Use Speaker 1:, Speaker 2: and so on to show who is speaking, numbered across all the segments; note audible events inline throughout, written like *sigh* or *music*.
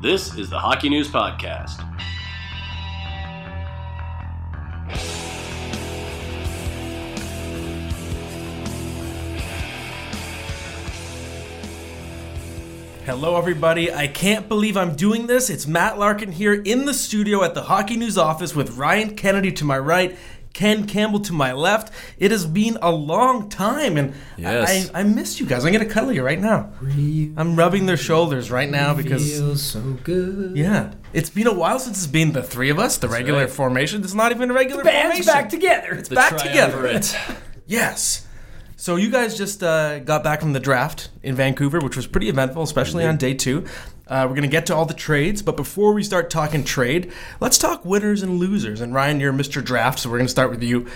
Speaker 1: This is the Hockey News Podcast.
Speaker 2: Hello, everybody. I can't believe I'm doing this. It's Matt Larkin here in the studio at the Hockey News office with Ryan Kennedy to my right, Ken Campbell to my left. It has been a long time, and
Speaker 3: Yes.
Speaker 2: I, I missed you guys. I'm gonna cuddle you right now. I'm rubbing their shoulders right now because
Speaker 4: feels so good.
Speaker 2: yeah, it's been a while since it's been the three of us, the regular
Speaker 3: right.
Speaker 2: formation. It's not even a regular
Speaker 4: Band's
Speaker 2: formation.
Speaker 4: back together.
Speaker 2: It's back together. *laughs* Yes. So you guys just uh, got back from the draft in Vancouver, which was pretty eventful, especially on day two. Uh, we're gonna get to all the trades, but before we start talking trade, let's talk winners and losers. And Ryan, you're Mr. Draft, so we're gonna start with you.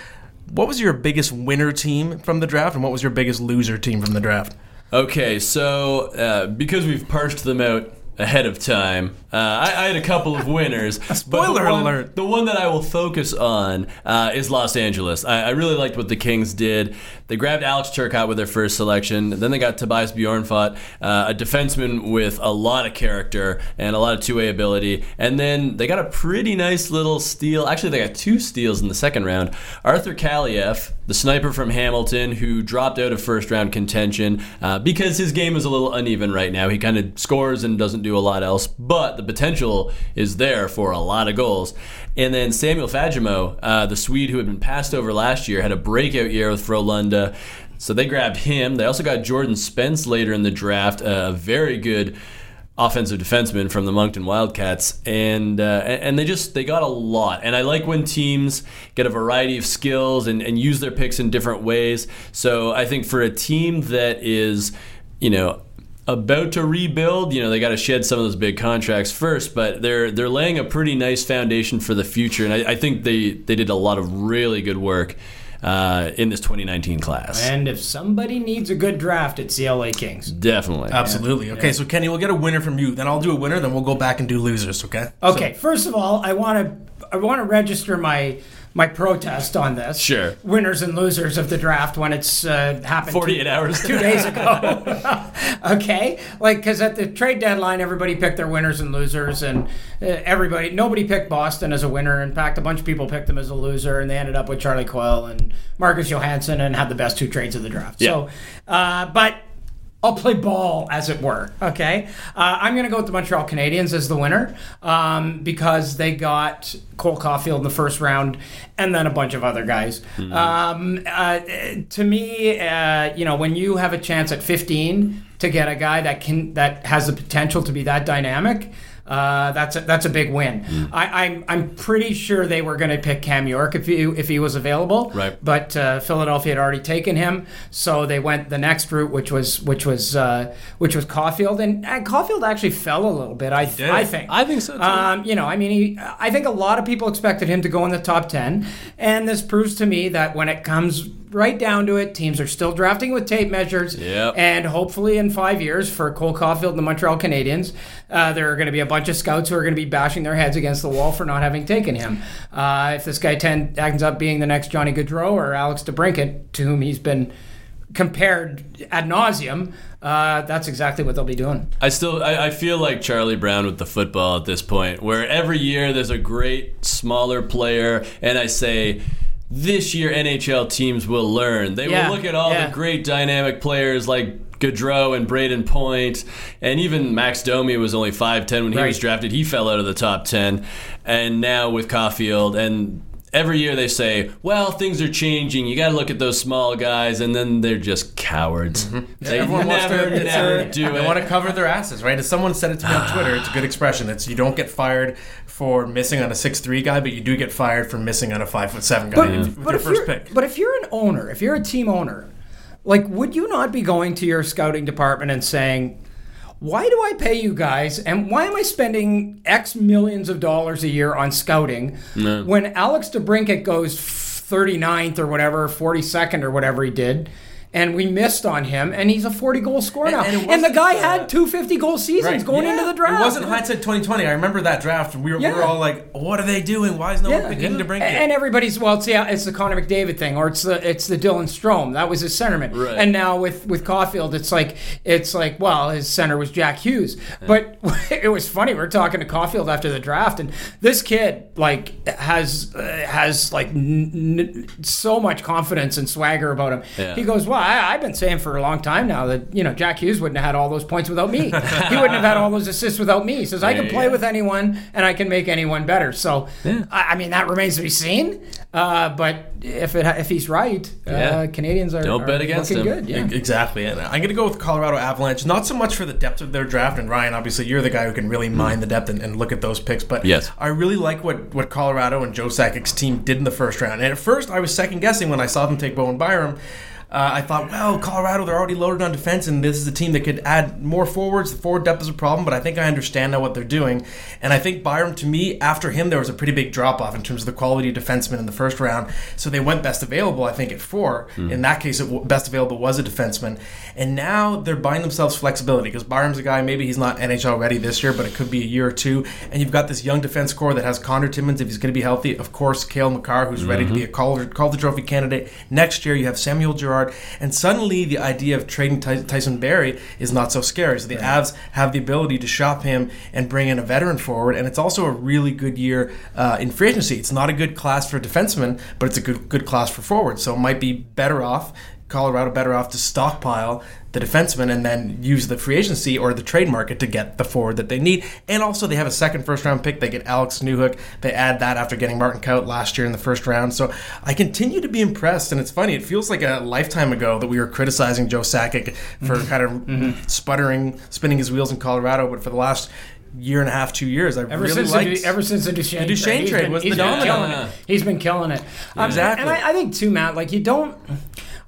Speaker 2: What was your biggest winner team from the draft, and what was your biggest loser team from the draft?
Speaker 3: Okay, so uh, because we've parsed them out ahead of time, uh, I, I had a couple of winners. *laughs* but the
Speaker 2: Spoiler
Speaker 3: one-
Speaker 2: alert.
Speaker 3: The one that I will focus on uh, is Los Angeles. I, I really liked what the Kings did. They grabbed Alex Turcotte with their first selection. Then they got Tobias Bjornfot, uh, a defenseman with a lot of character and a lot of two-way ability. And then they got a pretty nice little steal. Actually, they got two steals in the second round. Arthur Kaliev, the sniper from Hamilton, who dropped out of first-round contention uh, because his game is a little uneven right now. He kind of scores and doesn't do a lot else, but the potential is there for a lot of goals. And then Samuel Fagemo, uh, the Swede who had been passed over last year, had a breakout year with Frolunda. So they grabbed him. They also got Jordan Spence later in the draft, a very good offensive defenseman from the Moncton Wildcats, and uh, and they just they got a lot. And I like when teams get a variety of skills and, and use their picks in different ways. So I think for a team that is, you know. About to rebuild, you know they got to shed some of those big contracts first, but they're they're laying a pretty nice foundation for the future, and I, I think they they did a lot of really good work uh, in this 2019 class.
Speaker 4: And if somebody needs a good draft, it's the LA Kings.
Speaker 3: Definitely,
Speaker 2: Absolutely. Okay, so Kenny, we'll get a winner from you. Then I'll do a winner. Then we'll go back and do losers. Okay.
Speaker 4: Okay, first of all, I want to I want to register my my protest on this.
Speaker 3: Sure.
Speaker 4: Winners and losers of the draft when it's uh, happened.
Speaker 3: 48
Speaker 4: two,
Speaker 3: hours
Speaker 4: Two days ago. *laughs* *laughs* okay, like because at the trade deadline, everybody picked their winners and losers, and uh, everybody nobody picked Boston as a winner. In fact, a bunch of people picked them as a loser, and they ended up with Charlie Coyle and Marcus Johansson, and had the best two trades of the draft. So, uh, but. I'll play ball, as it were. Okay, uh, I'm going to go with the Montreal Canadiens as the winner um, because they got Cole Caulfield in the first round, and then a bunch of other guys. Um, uh, to me, uh, you know, when you have a chance at 15 to get a guy that can that has the potential to be that dynamic. Uh, that's a, that's a big win. I, I'm I'm pretty sure they were going to pick Cam York if he if he was available.
Speaker 3: Right.
Speaker 4: But uh, Philadelphia had already taken him, so they went the next route, which was which was uh, which was Caulfield, and uh, Caulfield actually fell a little bit. I. I think.
Speaker 3: I think so, too.
Speaker 4: Um, you know, I mean, he, I think a lot of people expected him to go in the top ten, and this proves to me that when it comes right down to it, teams are still drafting with tape measures.
Speaker 3: Yep.
Speaker 4: And hopefully, in five years, for Cole Caulfield and the Montreal Canadiens, uh, there are going to be a bunch of scouts who are going to be bashing their heads against the wall for not having taken him. Uh, if this guy ten, ends up being the next Johnny Gaudreau or Alex DeBrincat, to whom he's been compared ad nauseum, uh, that's exactly what they'll be doing.
Speaker 3: I still I, I feel like Charlie Brown with the football at this point, where every year there's a great smaller player, and I say. This year, NHL teams will learn. They
Speaker 4: Yeah,
Speaker 3: will look at all
Speaker 4: yeah.
Speaker 3: the great dynamic players like Gaudreau and Brayden Point, and even Max Domi was only 5'10 when he was drafted. He fell out of the top 10. And now with Caulfield, and every year they say, well, things are changing. You got to look at those small guys, and then they're just cowards. They
Speaker 2: Mm-hmm. Everyone wants
Speaker 3: never,
Speaker 2: to, it's
Speaker 3: never
Speaker 2: a- *laughs*
Speaker 3: do
Speaker 2: they
Speaker 3: it.
Speaker 2: want to cover their asses, right? As someone said it to me on Twitter, it's a good *sighs* expression. It's you don't get fired for missing on a six three guy, but you do get fired for missing on a five foot seven guy
Speaker 4: But,
Speaker 2: with
Speaker 4: but
Speaker 2: your
Speaker 4: if
Speaker 2: first
Speaker 4: you're,
Speaker 2: pick.
Speaker 4: but if you're an owner, if you're a team owner, like, would you not be going to your scouting department and saying, why do I pay you guys and why am I spending X millions of dollars a year on scouting when Alex DeBrincat goes 39th or whatever, 42nd or whatever he did, and we missed on him, and he's a 40 goal scorer now.
Speaker 2: and
Speaker 4: And, the guy
Speaker 2: uh,
Speaker 4: had two 50 goal seasons
Speaker 2: Right.
Speaker 4: going
Speaker 2: Yeah.
Speaker 4: into the draft.
Speaker 2: It wasn't hindsight 2020. I remember that draft, and we were, we were all like, "What are they doing? Why is no one picking to bring
Speaker 4: A-
Speaker 2: it?"
Speaker 4: And everybody's well, it's the it's the Connor McDavid thing, or it's the it's the Dylan Strome. That was his centerman.
Speaker 3: Right.
Speaker 4: And now with with Caulfield, it's like it's like well, his center was Jack Hughes. But *laughs* it was funny. We are talking to Caulfield after the draft, and this kid like has uh, has like n- n- so much confidence and swagger about him.
Speaker 3: Yeah.
Speaker 4: He goes, well, I, I've been saying for a long time now that you know Jack Hughes wouldn't have had all those points without me. he wouldn't have had all those assists without me. He says I can play
Speaker 3: yeah.
Speaker 4: with anyone and I can make anyone better. So I, I mean that remains to be seen. Uh, but if it if he's right, uh, Canadians are,
Speaker 3: Don't
Speaker 4: are
Speaker 3: bet against
Speaker 4: looking
Speaker 3: him.
Speaker 4: good. Yeah.
Speaker 2: Exactly, and I'm going to go with Colorado Avalanche. Not so much for the depth of their draft, and Ryan, obviously, you're the guy who can really mine the depth and, and look at those picks. But
Speaker 3: Yes.
Speaker 2: I really like what what Colorado and Joe Sakic's team did in the first round. And at first, I was second guessing when I saw them take Bowen Byram. Uh, I thought, well, Colorado, they're already loaded on defense, and this is a team that could add more forwards. The forward depth is a problem, but I think I understand now what they're doing. And I think Byram, to me, after him, there was a pretty big drop off in terms of the quality of defenseman in the first round. So they went best available, I think, at four. In that case, it, w- best available was a defenseman. And now they're buying themselves flexibility because Byram's a guy, maybe he's not NHL ready this year, but it could be a year or two. And you've got this young defense core that has Connor Timmins, if he's going to be healthy. Of course, Cale Makar, who's ready to be a Calder, Calder Trophy candidate. Next year, you have Samuel Girard. And suddenly, the idea of trading Ty- Tyson Barrie is not so scary. So the Avs have the ability to shop him and bring in a veteran forward. And it's also a really good year uh, in free agency. It's not a good class for defensemen, but it's a good, good class for forwards. So it might be better off Colorado better off to stockpile the defenseman and then use the free agency or the trade market to get the forward that they need. And also, they have a second first round pick. They get Alex Newhook. They add that after getting Martin Kaut last year in the first round. So I continue to be impressed. And it's funny, it feels like a lifetime ago that we were criticizing Joe Sakic for kind of sputtering, spinning his wheels in Colorado. But for the last year and a half, two years, I
Speaker 4: Ever
Speaker 2: really
Speaker 4: since
Speaker 2: liked.
Speaker 4: the, ever since the Duchene,
Speaker 2: The Duchene
Speaker 4: he's
Speaker 2: trade
Speaker 4: been-
Speaker 2: was
Speaker 4: he's
Speaker 2: the
Speaker 4: been killing it. He's been killing it. Um,
Speaker 2: Exactly.
Speaker 4: And I, I think too, Matt. Like you don't.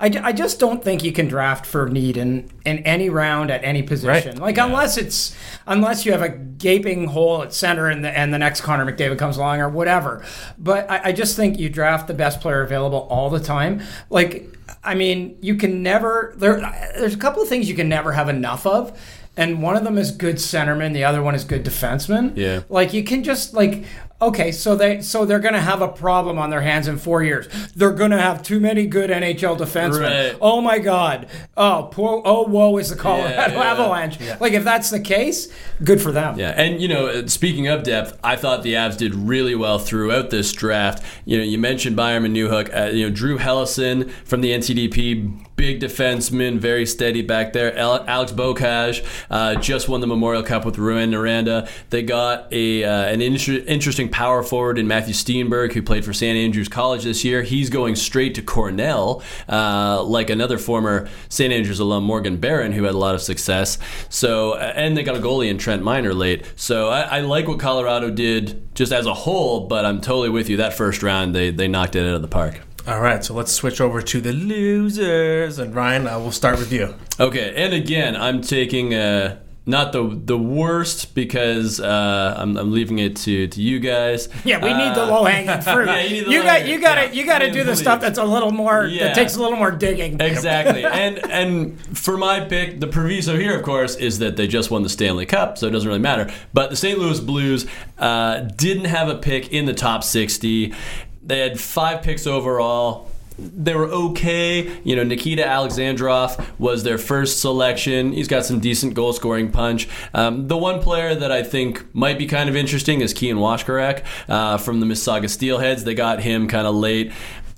Speaker 4: I, I just don't think you can draft for need in, in any round at any position.
Speaker 2: Right.
Speaker 4: Like unless it's unless you have a gaping hole at center and the and the next Connor McDavid comes along or whatever. But I, I just think you draft the best player available all the time. Like I mean, you can never there. There's a couple of things you can never have enough of. And one of them is good centerman, the other one is good defenseman.
Speaker 3: Yeah.
Speaker 4: Like you can just like okay, so they so they're gonna have a problem on their hands in four years. They're gonna have too many good NHL defensemen.
Speaker 3: Right.
Speaker 4: Oh my God. Oh poor. Oh woe is the Colorado
Speaker 3: yeah.
Speaker 4: Avalanche. Like if that's the case, good for them.
Speaker 3: Yeah, and you know, uh, speaking of depth, I thought the Avs did really well throughout this draft. You know, you mentioned Byram and Newhook. Uh, you know, Drew Helleson from the NTDP, big defenseman, very steady back there. Alex Beaucage uh, just won the Memorial Cup with Rouyn-Noranda. They got a uh, an inter- interesting power forward in Matthew Stienburg, who played for St Andrews College this year. He's going straight to Cornell, uh, like another former St Andrews alum, Morgan Barron, who had a lot of success. So, uh, and they got a goalie in Trent Miner late. So, I, I like what Colorado did just as a whole, but I'm totally with you. That first round, they they knocked it out of the park.
Speaker 2: All right, so let's switch over to the losers. And Ryan, uh, we'll start with you.
Speaker 3: Okay, and again, I'm taking uh, not the the worst because uh, I'm, I'm leaving it to, to you guys.
Speaker 4: Yeah, we need the
Speaker 3: Uh,
Speaker 4: low hanging *laughs* fruit.
Speaker 3: yeah, you need the
Speaker 4: you got you got to
Speaker 3: yeah.
Speaker 4: you got to do the
Speaker 3: mean,
Speaker 4: stuff that's a little more
Speaker 3: Yeah.
Speaker 4: that takes a little more digging. *laughs*
Speaker 3: Exactly. and and for my pick, the proviso here, of course, is that they just won the Stanley Cup, so it doesn't really matter. But the St. Louis Blues uh, didn't have a pick in the top 60. They had five picks overall. They were okay. You know, Nikita Alexandrov was their first selection. He's got some decent goal scoring punch. Um, the one player that I think might be kind of interesting is Keean Washkurak uh, from the Mississauga Steelheads. They got him kind of late.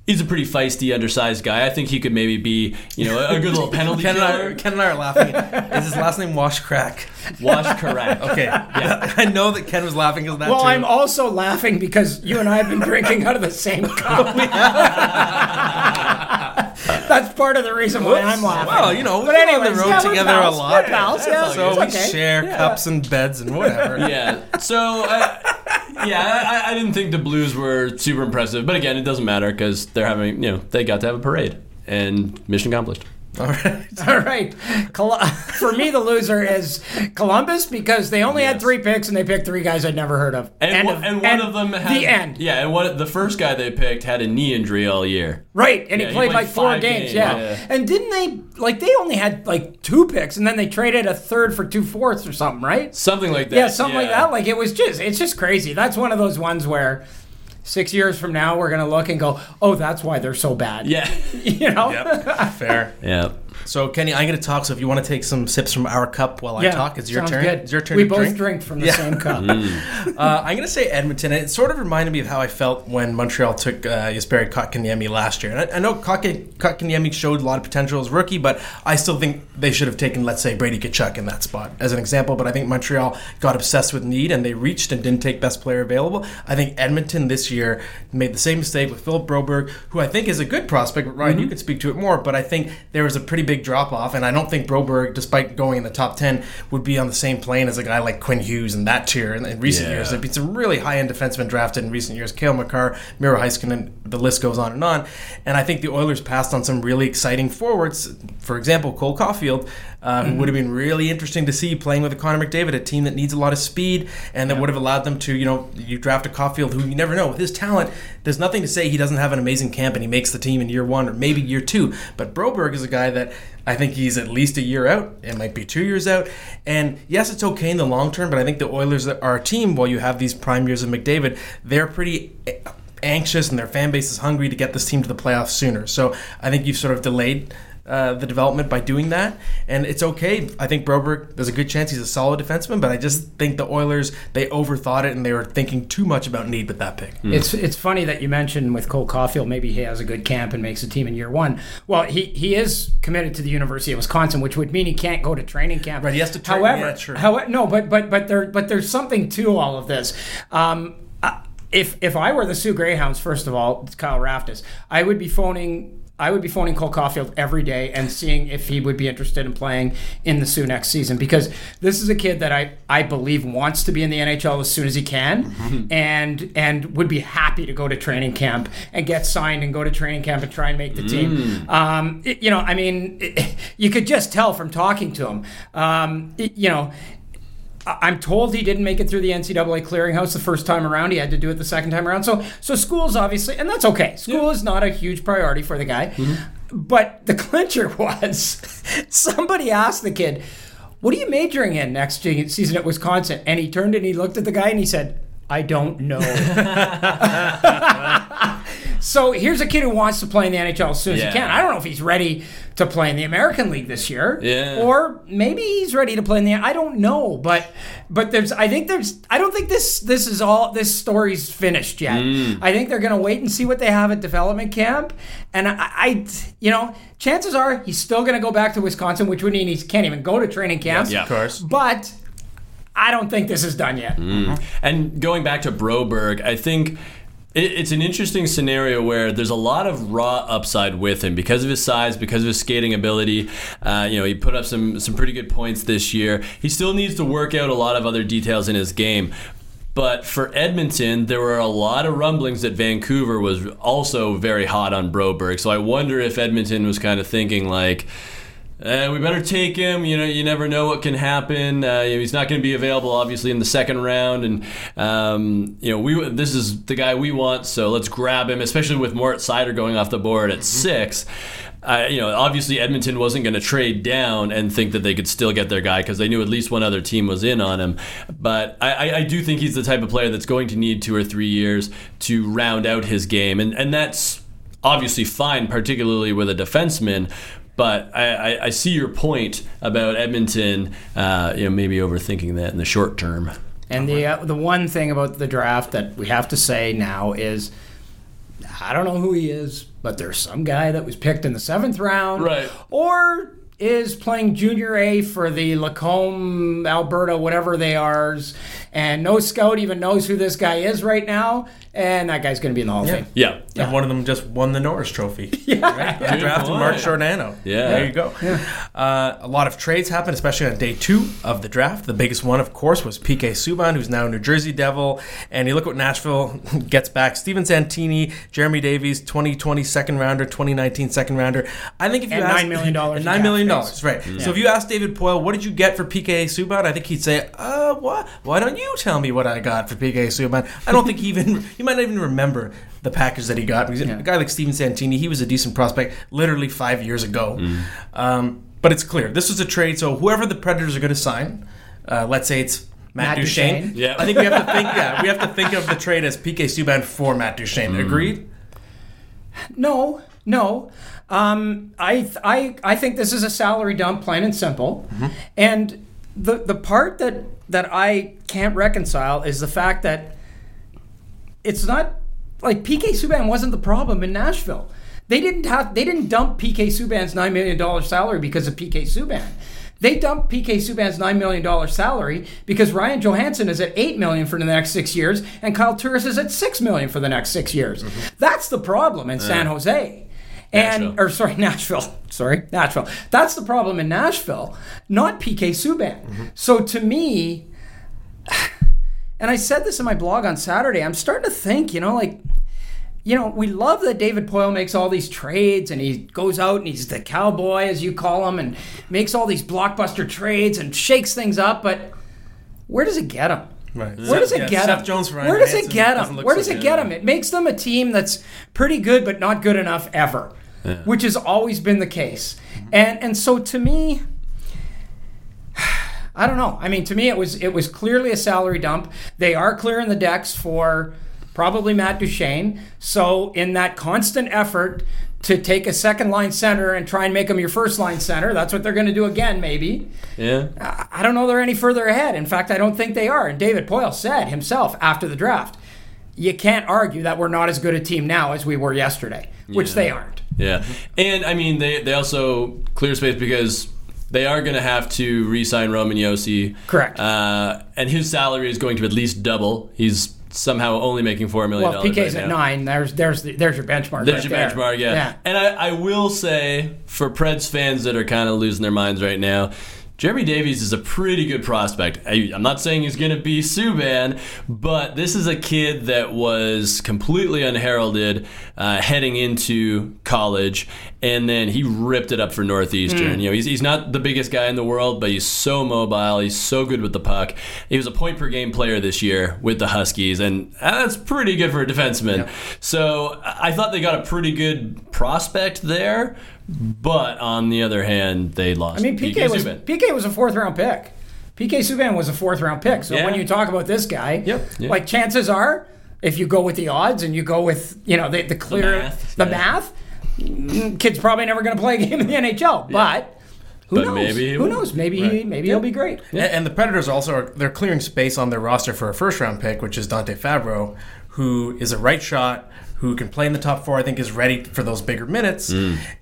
Speaker 3: He's a pretty feisty, undersized guy. I think he could maybe be, you know, a good little *laughs* penalty
Speaker 2: Ken and, I. Ken and I are laughing. Is his last name Wash Crack?
Speaker 3: Washkurak. *laughs*
Speaker 2: Okay. Yeah. *laughs* I know that Ken was laughing at that
Speaker 4: Well,
Speaker 2: too.
Speaker 4: I'm also laughing because you and I have been drinking out of the same cup. That's part of the reason why I'm laughing.
Speaker 2: well, you know, we've
Speaker 4: But
Speaker 2: been on the
Speaker 4: anyways,
Speaker 2: road
Speaker 4: yeah, we're
Speaker 2: together
Speaker 4: pals.
Speaker 2: a lot.
Speaker 4: We're pals, yeah.
Speaker 2: so we
Speaker 4: okay.
Speaker 2: share cups and beds and whatever. *laughs*
Speaker 3: yeah. So, I, yeah, I, I didn't think the Blues were super impressive, but again, it doesn't matter because they're having, you know, they got to have a parade and mission accomplished. *laughs*
Speaker 2: All right.
Speaker 4: All right. Col- *laughs* For me, the loser is Columbus because they only had three picks and they picked three guys I'd never heard of.
Speaker 3: And,
Speaker 4: End
Speaker 3: one-
Speaker 4: of-
Speaker 3: and one of them had
Speaker 4: the end.
Speaker 3: Yeah, and one the first guy they picked had a knee injury all year.
Speaker 4: Right, and
Speaker 3: Yeah,
Speaker 4: he
Speaker 3: he
Speaker 4: played
Speaker 3: played
Speaker 4: like four games,
Speaker 3: games,
Speaker 4: yeah.
Speaker 3: yeah.
Speaker 4: And didn't they like they only had like two picks, and then they traded a third for two fourths or something, right?
Speaker 3: Something like that.
Speaker 4: Yeah, something like that. Like it was just, it's just crazy. That's one of those ones where six years from now we're gonna look and go, oh, that's why they're so bad.
Speaker 3: Yeah. *laughs*
Speaker 4: you know.
Speaker 2: Fair.
Speaker 3: yeah.
Speaker 2: So Kenny, I'm going to talk. So if you want to take some sips from our cup while I talk, it's your
Speaker 4: sounds
Speaker 2: turn.
Speaker 4: Good.
Speaker 2: It's your turn
Speaker 4: We
Speaker 2: to
Speaker 4: both
Speaker 2: drink.
Speaker 4: drink, from the
Speaker 2: Yeah.
Speaker 4: same cup. *laughs*
Speaker 2: Uh, I'm going to say Edmonton. It sort of reminded me of how I felt when Montreal took uh, Jesperi Kotkaniemi last year. And I, I know Kotk- Kotkaniemi showed a lot of potential as a rookie, but I still think they should have taken, let's say, Brady Tkachuk in that spot as an example. But I think Montreal got obsessed with need and they reached and didn't take best player available. I think Edmonton this year made the same mistake with Philip Broberg, who I think is a good prospect. But Ryan, you could speak to it more, but I think there was a pretty big drop off, and I don't think Broberg, despite going in the top ten, would be on the same plane as a guy like Quinn Hughes and that tier in, in recent
Speaker 3: Yeah.
Speaker 2: years. There've been some really high end defensemen drafted in recent years. Cale Makar, Miro Heiskanen, the list goes on and on. And I think the Oilers passed on some really exciting forwards. For example, Cole Caulfield, uh, who would have been really interesting to see playing with a Connor McDavid, a team that needs a lot of speed, and that would have allowed them to, you know, you draft a Caulfield who you never know. With his talent, there's nothing to say he doesn't have an amazing camp and he makes the team in year one or maybe year two. But Broberg is a guy that I think he's at least a year out. It might be two years out. And yes, it's okay in the long term, but I think the Oilers are a team while you have these prime years of McDavid, they're pretty anxious and their fan base is hungry to get this team to the playoffs sooner. So I think you've sort of delayed uh, the development by doing that, and it's okay. I think Broberg, there's a good chance he's a solid defenseman, but I just think the Oilers they overthought it and they were thinking too much about need with that pick.
Speaker 4: It's it's funny that you mentioned with Cole Caulfield, maybe he has a good camp and makes a team in year one. Well, he, he is committed to the University of Wisconsin, which would mean he can't go to training camp.
Speaker 2: Right, he has to train-
Speaker 4: However,
Speaker 2: yeah, true.
Speaker 4: however, no, but but but there but there's something to all of this. Um, if if I were the Soo Greyhounds, first of all, it's Kyle Raftis, I would be phoning. I would be phoning Cole Caulfield every day and seeing if he would be interested in playing in the Soo next season because this is a kid that I, I believe wants to be in the NHL as soon as he can and and would be happy to go to training camp and get signed and go to training camp and try and make the team. Um, it- you know, I mean, it- you could just tell from talking to him. Um, it- you know, I'm told he didn't make it through the NCAA clearinghouse the first time around. He had to do it the second time around. So, so school's obviously, and that's okay. School is not a huge priority for the guy. Mm-hmm. But the clincher *laughs* was somebody asked the kid, "What are you majoring in next season at Wisconsin?" And he turned and he looked at the guy and he said, "I don't know." *laughs* *laughs* So here's a kid who wants to play in the NHL as soon as
Speaker 3: Yeah.
Speaker 4: he can. I don't know if he's ready to play in the American League this year,
Speaker 3: Yeah.
Speaker 4: or maybe he's ready to play in the. I don't know, but but there's. I think there's. I don't think this this is all. This story's finished yet.
Speaker 3: Mm.
Speaker 4: I think they're gonna wait and see what they have at development camp, and I, I you know, chances are he's still gonna go back to Wisconsin, which would mean he can't even go to training camp.
Speaker 3: Yeah.
Speaker 2: Of course.
Speaker 4: But I don't think this is done yet.
Speaker 3: And going back to Broberg, I think it's an interesting scenario where there's a lot of raw upside with him because of his size, because of his skating ability. Uh, you know, he put up some some pretty good points this year. He still needs to work out a lot of other details in his game. But for Edmonton, there were a lot of rumblings that Vancouver was also very hot on Broberg. So I wonder if Edmonton was kind of thinking like, uh, we better take him. You know, you never know what can happen. Uh, he's not going to be available, obviously, in the second round, and um, you know, we this is the guy we want. So let's grab him, especially with Moritz Seider going off the board at six. Uh, you know, obviously Edmonton wasn't going to trade down and think that they could still get their guy because they knew at least one other team was in on him. But I, I, I do think he's the type of player that's going to need two or three years to round out his game, and and that's obviously fine, particularly with a defenseman. But I, I, I see your point about Edmonton, uh, you know, maybe overthinking that in the short term.
Speaker 4: And the uh, the one thing about the draft that we have to say now is, I don't know who he is, but there's some guy that was picked in the seventh round,
Speaker 3: Right.
Speaker 4: Or is playing junior A for the Lacombe, Alberta, whatever they are, and no scout even knows who this guy is right now. and that guy's going to be in the Hall of Fame.
Speaker 3: Yeah.
Speaker 2: And one of them just won the Norris Trophy. *laughs* Yeah, right?
Speaker 3: Good
Speaker 2: drafted
Speaker 3: point.
Speaker 2: Mark Giordano.
Speaker 3: Yeah.
Speaker 2: there you go. Uh, a lot of trades happened, especially on day two of the draft. The biggest one, of course, was PK Subban, who's now a New Jersey Devil. And you look what Nashville *laughs* gets back: Steven Santini, Jeremy Davies, 2020 second rounder, 2019 second rounder. I think if you
Speaker 4: And
Speaker 2: ask
Speaker 4: $9 million
Speaker 2: and
Speaker 4: in
Speaker 2: nine
Speaker 4: cap
Speaker 2: million
Speaker 4: space.
Speaker 2: dollars, right? So if you ask David Poile, what did you get for PK Subban? I think he'd say, "Uh, what? Why don't you tell me what I got for PK Subban?" I don't think he *laughs* even he might not even remember the package that he got. Because A guy like Steven Santini, he was a decent prospect literally five years ago. Um, but it's clear this is a trade. So whoever the Predators are going to sign, uh, let's say it's. Matt,
Speaker 4: Matt
Speaker 2: Duchene.
Speaker 4: Duchene.
Speaker 3: Yeah.
Speaker 2: I think we have to think. Yeah, we have to think of the trade as PK Subban for Matt Duchene. Agreed.
Speaker 4: No, no. Um, I, I, I think this is a salary dump, plain and simple. And the the part that that I can't reconcile is the fact that it's not like PK Subban wasn't the problem in Nashville. They didn't have they didn't dump PK Subban's nine million dollar salary because of PK Subban. They dumped PK Subban's nine million dollar salary because Ryan Johansen is at eight million for the next six years, and Kyle Turris is at six million for the next six years. Mm-hmm. That's the problem in San Jose. And
Speaker 3: Nashville.
Speaker 4: or sorry, *laughs* Nashville. Sorry, Nashville. That's the problem in Nashville, not PK Subban. Mm-hmm. So to me, *sighs* and I said this in my blog on Saturday, I'm starting to think, you know, like, you know, we love that David Poile makes all these trades and he goes out and he's the cowboy, as you call him, and makes all these blockbuster trades and shakes things up, but where does it get him?
Speaker 2: Right.
Speaker 4: Where does it
Speaker 2: Yeah,
Speaker 4: get
Speaker 2: Seth
Speaker 4: him?
Speaker 2: Jones Ryan
Speaker 4: Where does it get him? Where
Speaker 2: so
Speaker 4: does it
Speaker 2: good.
Speaker 4: get him? It makes them a team that's pretty good but not good enough ever, which has always been the case. And and so to me, *sighs* I don't know. I mean, to me, it was it was clearly a salary dump. They are clearing the decks for probably Matt Duchene. So in that constant effort to take a second line center and try and make him your first line center, that's what they're going to do again, maybe.
Speaker 3: Yeah.
Speaker 4: I don't know they're any further ahead. In fact, I don't think they are. And David Poile said himself after the draft, you can't argue that we're not as good a team now as we were yesterday, which
Speaker 3: Yeah.
Speaker 4: they aren't.
Speaker 3: Yeah, and I mean they they also clear space because they are going to have to re-sign Roman Josi.
Speaker 4: Correct.
Speaker 3: Uh, and his salary is going to at least double. He's somehow only making four million
Speaker 4: Well,
Speaker 3: dollars.
Speaker 4: PK's
Speaker 3: right
Speaker 4: at
Speaker 3: now.
Speaker 4: nine. There's there's the, there's your benchmark.
Speaker 3: There's
Speaker 4: right
Speaker 3: your
Speaker 4: there.
Speaker 3: benchmark, yeah.
Speaker 4: yeah.
Speaker 3: And I, I will say, for Preds fans that are kind of losing their minds right now, Jeremy Davies is a pretty good prospect. I, I'm not saying he's going to be Subban, but this is a kid that was completely unheralded uh, heading into college, and then he ripped it up for Northeastern. You know, he's, he's not the biggest guy in the world, but he's so mobile. He's so good with the puck. He was a point per game player this year with the Huskies, and that's pretty good for a defenseman. So I I thought they got a pretty good prospect there. But on the other hand, they lost.
Speaker 4: I mean, PK was
Speaker 3: Subban.
Speaker 4: PK was a fourth round pick. PK Subban was a fourth round pick. So
Speaker 3: Yeah.
Speaker 4: when you talk about this guy,
Speaker 2: Yep.
Speaker 3: Yeah.
Speaker 4: like chances are, if you go with the odds and you go with you know the, the clear
Speaker 3: math,
Speaker 4: the
Speaker 3: yeah.
Speaker 4: math, mm, kid's probably never going to play a game in the NHL. But who
Speaker 3: But
Speaker 4: knows?
Speaker 3: maybe he
Speaker 4: who
Speaker 3: will.
Speaker 4: knows? Maybe he maybe he'll be great.
Speaker 2: And, and the Predators also are they're clearing space on their roster for a first round pick, which is Dante Fabro, who is a right shot, who can play in the top four. I think is ready for those bigger minutes.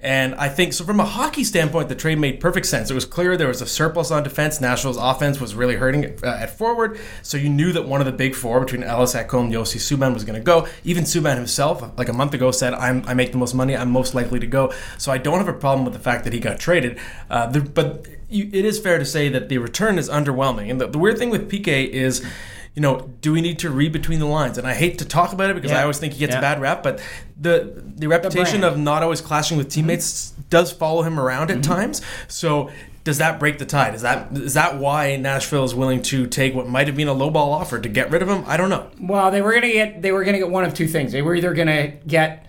Speaker 2: And I think so from a hockey standpoint, the trade made perfect sense. It was clear there was a surplus on defense. Nashville's offense was really hurting uh, at forward, so you knew that one of the big four between Ellis Ekholm, Josi Subban was going to go. Even Subban himself, like a month ago, said, "I'm I make the most money. I'm most likely to go." So I don't have a problem with the fact that he got traded. Uh, the, but you, it is fair to say that the return is underwhelming. And the, the weird thing with PK is, you know, do we need to read between the lines? And I hate to talk about it because
Speaker 4: Yeah.
Speaker 2: I always think he gets
Speaker 4: Yeah.
Speaker 2: a bad rap, but the the reputation
Speaker 4: brand.
Speaker 2: of not always clashing with teammates does follow him around
Speaker 4: Mm-hmm.
Speaker 2: at times. So does that break the tide? Is that is that why Nashville is willing to take what might have been a lowball offer to get rid of him? I don't know.
Speaker 4: Well, they were going to get they were going to get one of two things. They were either going to get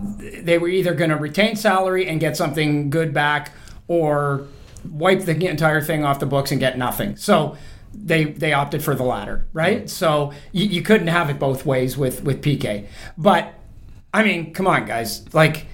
Speaker 4: they were either going to retain salary and get something good back, or wipe the entire thing off the books and get nothing. So they they opted for the latter, right? Mm. So you, you couldn't have it both ways with with PK. But I mean, come on, guys, like.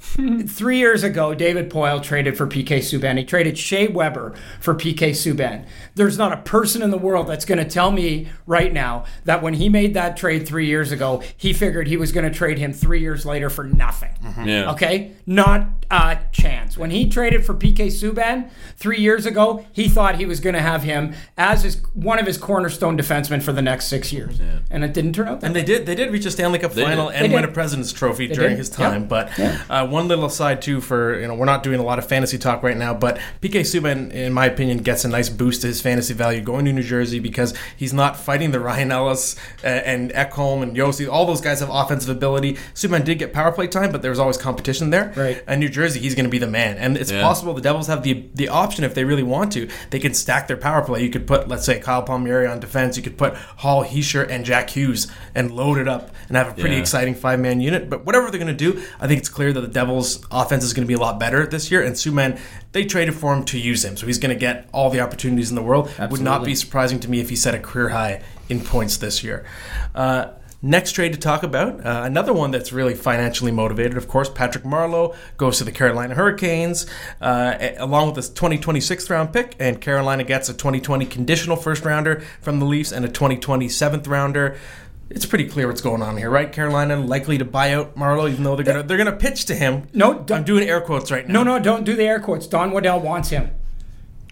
Speaker 4: *laughs* three years ago, David Poile traded for PK Subban. He traded Shea Weber for PK Subban. There's not a person in the world that's going to tell me right now that when he made that trade three years ago, he figured he was going to trade him three years later for nothing.
Speaker 3: Yeah.
Speaker 4: Okay? Not a chance. When he traded for PK Subban three years ago, he thought he was going to have him as his one of his cornerstone defensemen for the next six years. Yeah. And it didn't turn out that
Speaker 2: And they did. They did reach a Stanley Cup final
Speaker 3: did.
Speaker 2: and win a President's Trophy during
Speaker 4: did.
Speaker 2: his time.
Speaker 4: Yep.
Speaker 2: But
Speaker 4: Yeah.
Speaker 2: uh, one little aside too for you know we're not doing a lot of fantasy talk right now, but PK Subban, in my opinion, gets a nice boost to his fantasy value going to New Jersey because he's not fighting the *laughs* Ryan Ellis uh, and Ekholm and Josi. All those guys have offensive ability. Subban did get power play time, but there was always competition there.
Speaker 4: Right.
Speaker 2: And New Jersey, he's going to be the man. And it's
Speaker 3: Yeah.
Speaker 2: possible the Devils have the the option if they really want to. They can stack their power play. You could put, let's say, Kyle Palmieri on defense. You could put Hall, Hischier, and Jack Hughes and load it up and have a pretty
Speaker 3: Yeah.
Speaker 2: exciting five man unit. But whatever they're going to do, I think it's clear that the Devils' offense is going to be a lot better this year. And Subban, they traded for him to use him, so he's going to get all the opportunities in the world. Would not be surprising to me if he set a career high in points this year. Uh, Next trade to talk about, uh, another one that's really financially motivated. Of course, Patrick Marleau goes to the Carolina Hurricanes, uh, along with this 2026 round pick, and Carolina gets a 2020 conditional first rounder from the Leafs and a 2020 seventh rounder. It's pretty clear what's going on here, right? Carolina likely to buy out Marleau, even though they're gonna they're gonna pitch to him.
Speaker 4: No,
Speaker 2: I'm doing air quotes right now.
Speaker 4: No, no, don't do the air quotes. Don Waddell wants him.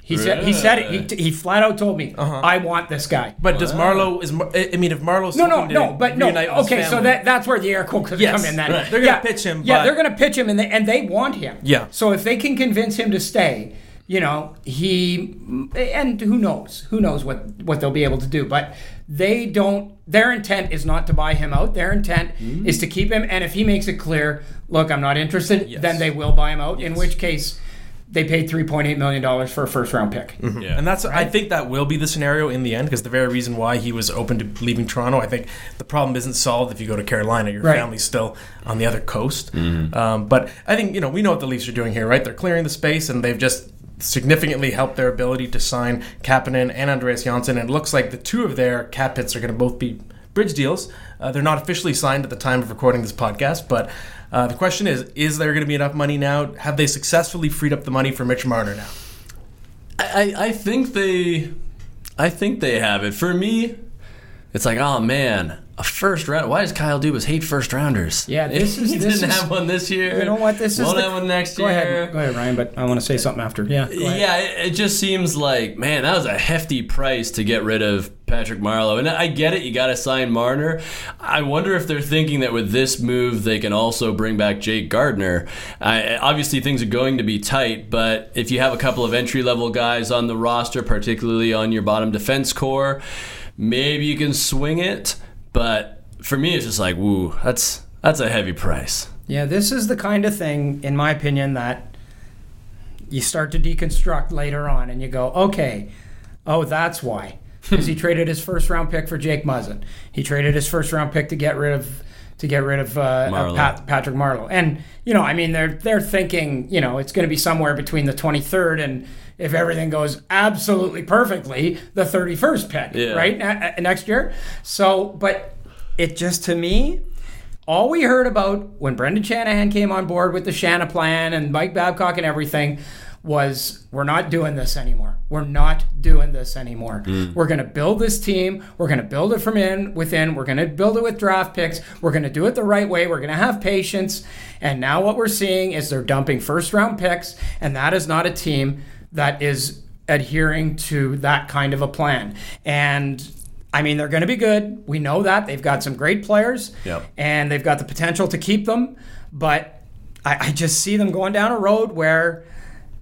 Speaker 4: He said he said it. He, he flat out told me, uh-huh. I want this guy.
Speaker 2: But does Marleau is Mar- I I mean if Marleau's
Speaker 4: No, no,
Speaker 2: hoping to
Speaker 4: no, but no.
Speaker 2: reunite with his
Speaker 4: Okay, so
Speaker 2: family-
Speaker 4: that that's where the air quote could
Speaker 2: Yes,
Speaker 4: come in. Then
Speaker 2: right. They're gonna pitch him,
Speaker 4: Yeah,
Speaker 2: but-
Speaker 4: they're going to pitch him, and they and they want him.
Speaker 2: Yeah.
Speaker 4: So if they can convince him to stay, you know, he and who knows, who knows what what they'll be able to do, but they don't. Their intent is not to buy him out. Their intent
Speaker 2: Mm-hmm.
Speaker 4: is to keep him, and if he makes it clear, look, I'm not interested, then they will buy him out. In which case. They paid three point eight million dollars for a first round pick.
Speaker 3: Yeah.
Speaker 2: And that's I think that will be the scenario in the end because the very reason why he was open to leaving Toronto, I think the problem isn't solved if you go to Carolina. Your
Speaker 4: Right.
Speaker 2: family's still on the other coast. Um, but I think you know we know what the Leafs are doing here, right? They're clearing the space and they've just significantly helped their ability to sign Kapanen and Andreas Johnsson. And it looks like the two of their cap hits are going to both be bridge deals. Uh, they're not officially signed at the time of recording this podcast, but. Uh, the question is: Is there going to be enough money now? Have they successfully freed up the money for Mitch Marner now?
Speaker 3: I, I think they I think they have it. For me, it's like, oh man, a first round. Why does Kyle Dubas hate first rounders?
Speaker 4: Yeah, *laughs* this is-
Speaker 3: he
Speaker 4: this
Speaker 3: didn't
Speaker 4: is-
Speaker 3: have one this year.
Speaker 4: You know what? This
Speaker 3: won't have one next
Speaker 4: Go
Speaker 3: year.
Speaker 4: ahead, go ahead, Ryan. But I want to say uh, something after. Yeah.
Speaker 3: Yeah, it, it just seems like man, that was a hefty price to get rid of Patrick Marleau. And I get it, you got to sign Marner. I wonder if they're thinking that with this move they can also bring back Jake Gardiner. I, obviously, things are going to be tight, but if you have a couple of entry level guys on the roster, particularly on your bottom defense core, maybe you can swing it. But for me, it's just like, woo, that's that's a heavy price.
Speaker 4: Yeah, this is the kind of thing, in my opinion, that you start to deconstruct later on, and you go, okay, oh, that's why, *laughs* because he traded his first round pick for Jake Muzzin. He traded his first round pick to get rid of to get rid of, uh, of Pat, Patrick Marleau. And you know, I mean, they're they're thinking, you know, it's going to be somewhere between the 23rd and if everything goes absolutely perfectly, the 31st pick,
Speaker 3: Yeah.
Speaker 4: right, a- a- next year. So, but it just to me, all we heard about when Brendan Shanahan came on board with the Shana plan and Mike Babcock and everything was we're not doing this anymore. We're not doing this anymore. Hmm. We're going to build this team. We're going to build it from in within. We're going to build it with draft picks. We're going to do it the right way. We're going to have patience. And now what we're seeing is they're dumping first round picks and that is not a team that is adhering to that kind of a plan. And I mean, they're going to be good. We know that. They've got some great players.
Speaker 3: Yep.
Speaker 4: And they've got the potential to keep them. But I, I just see them going down a road where,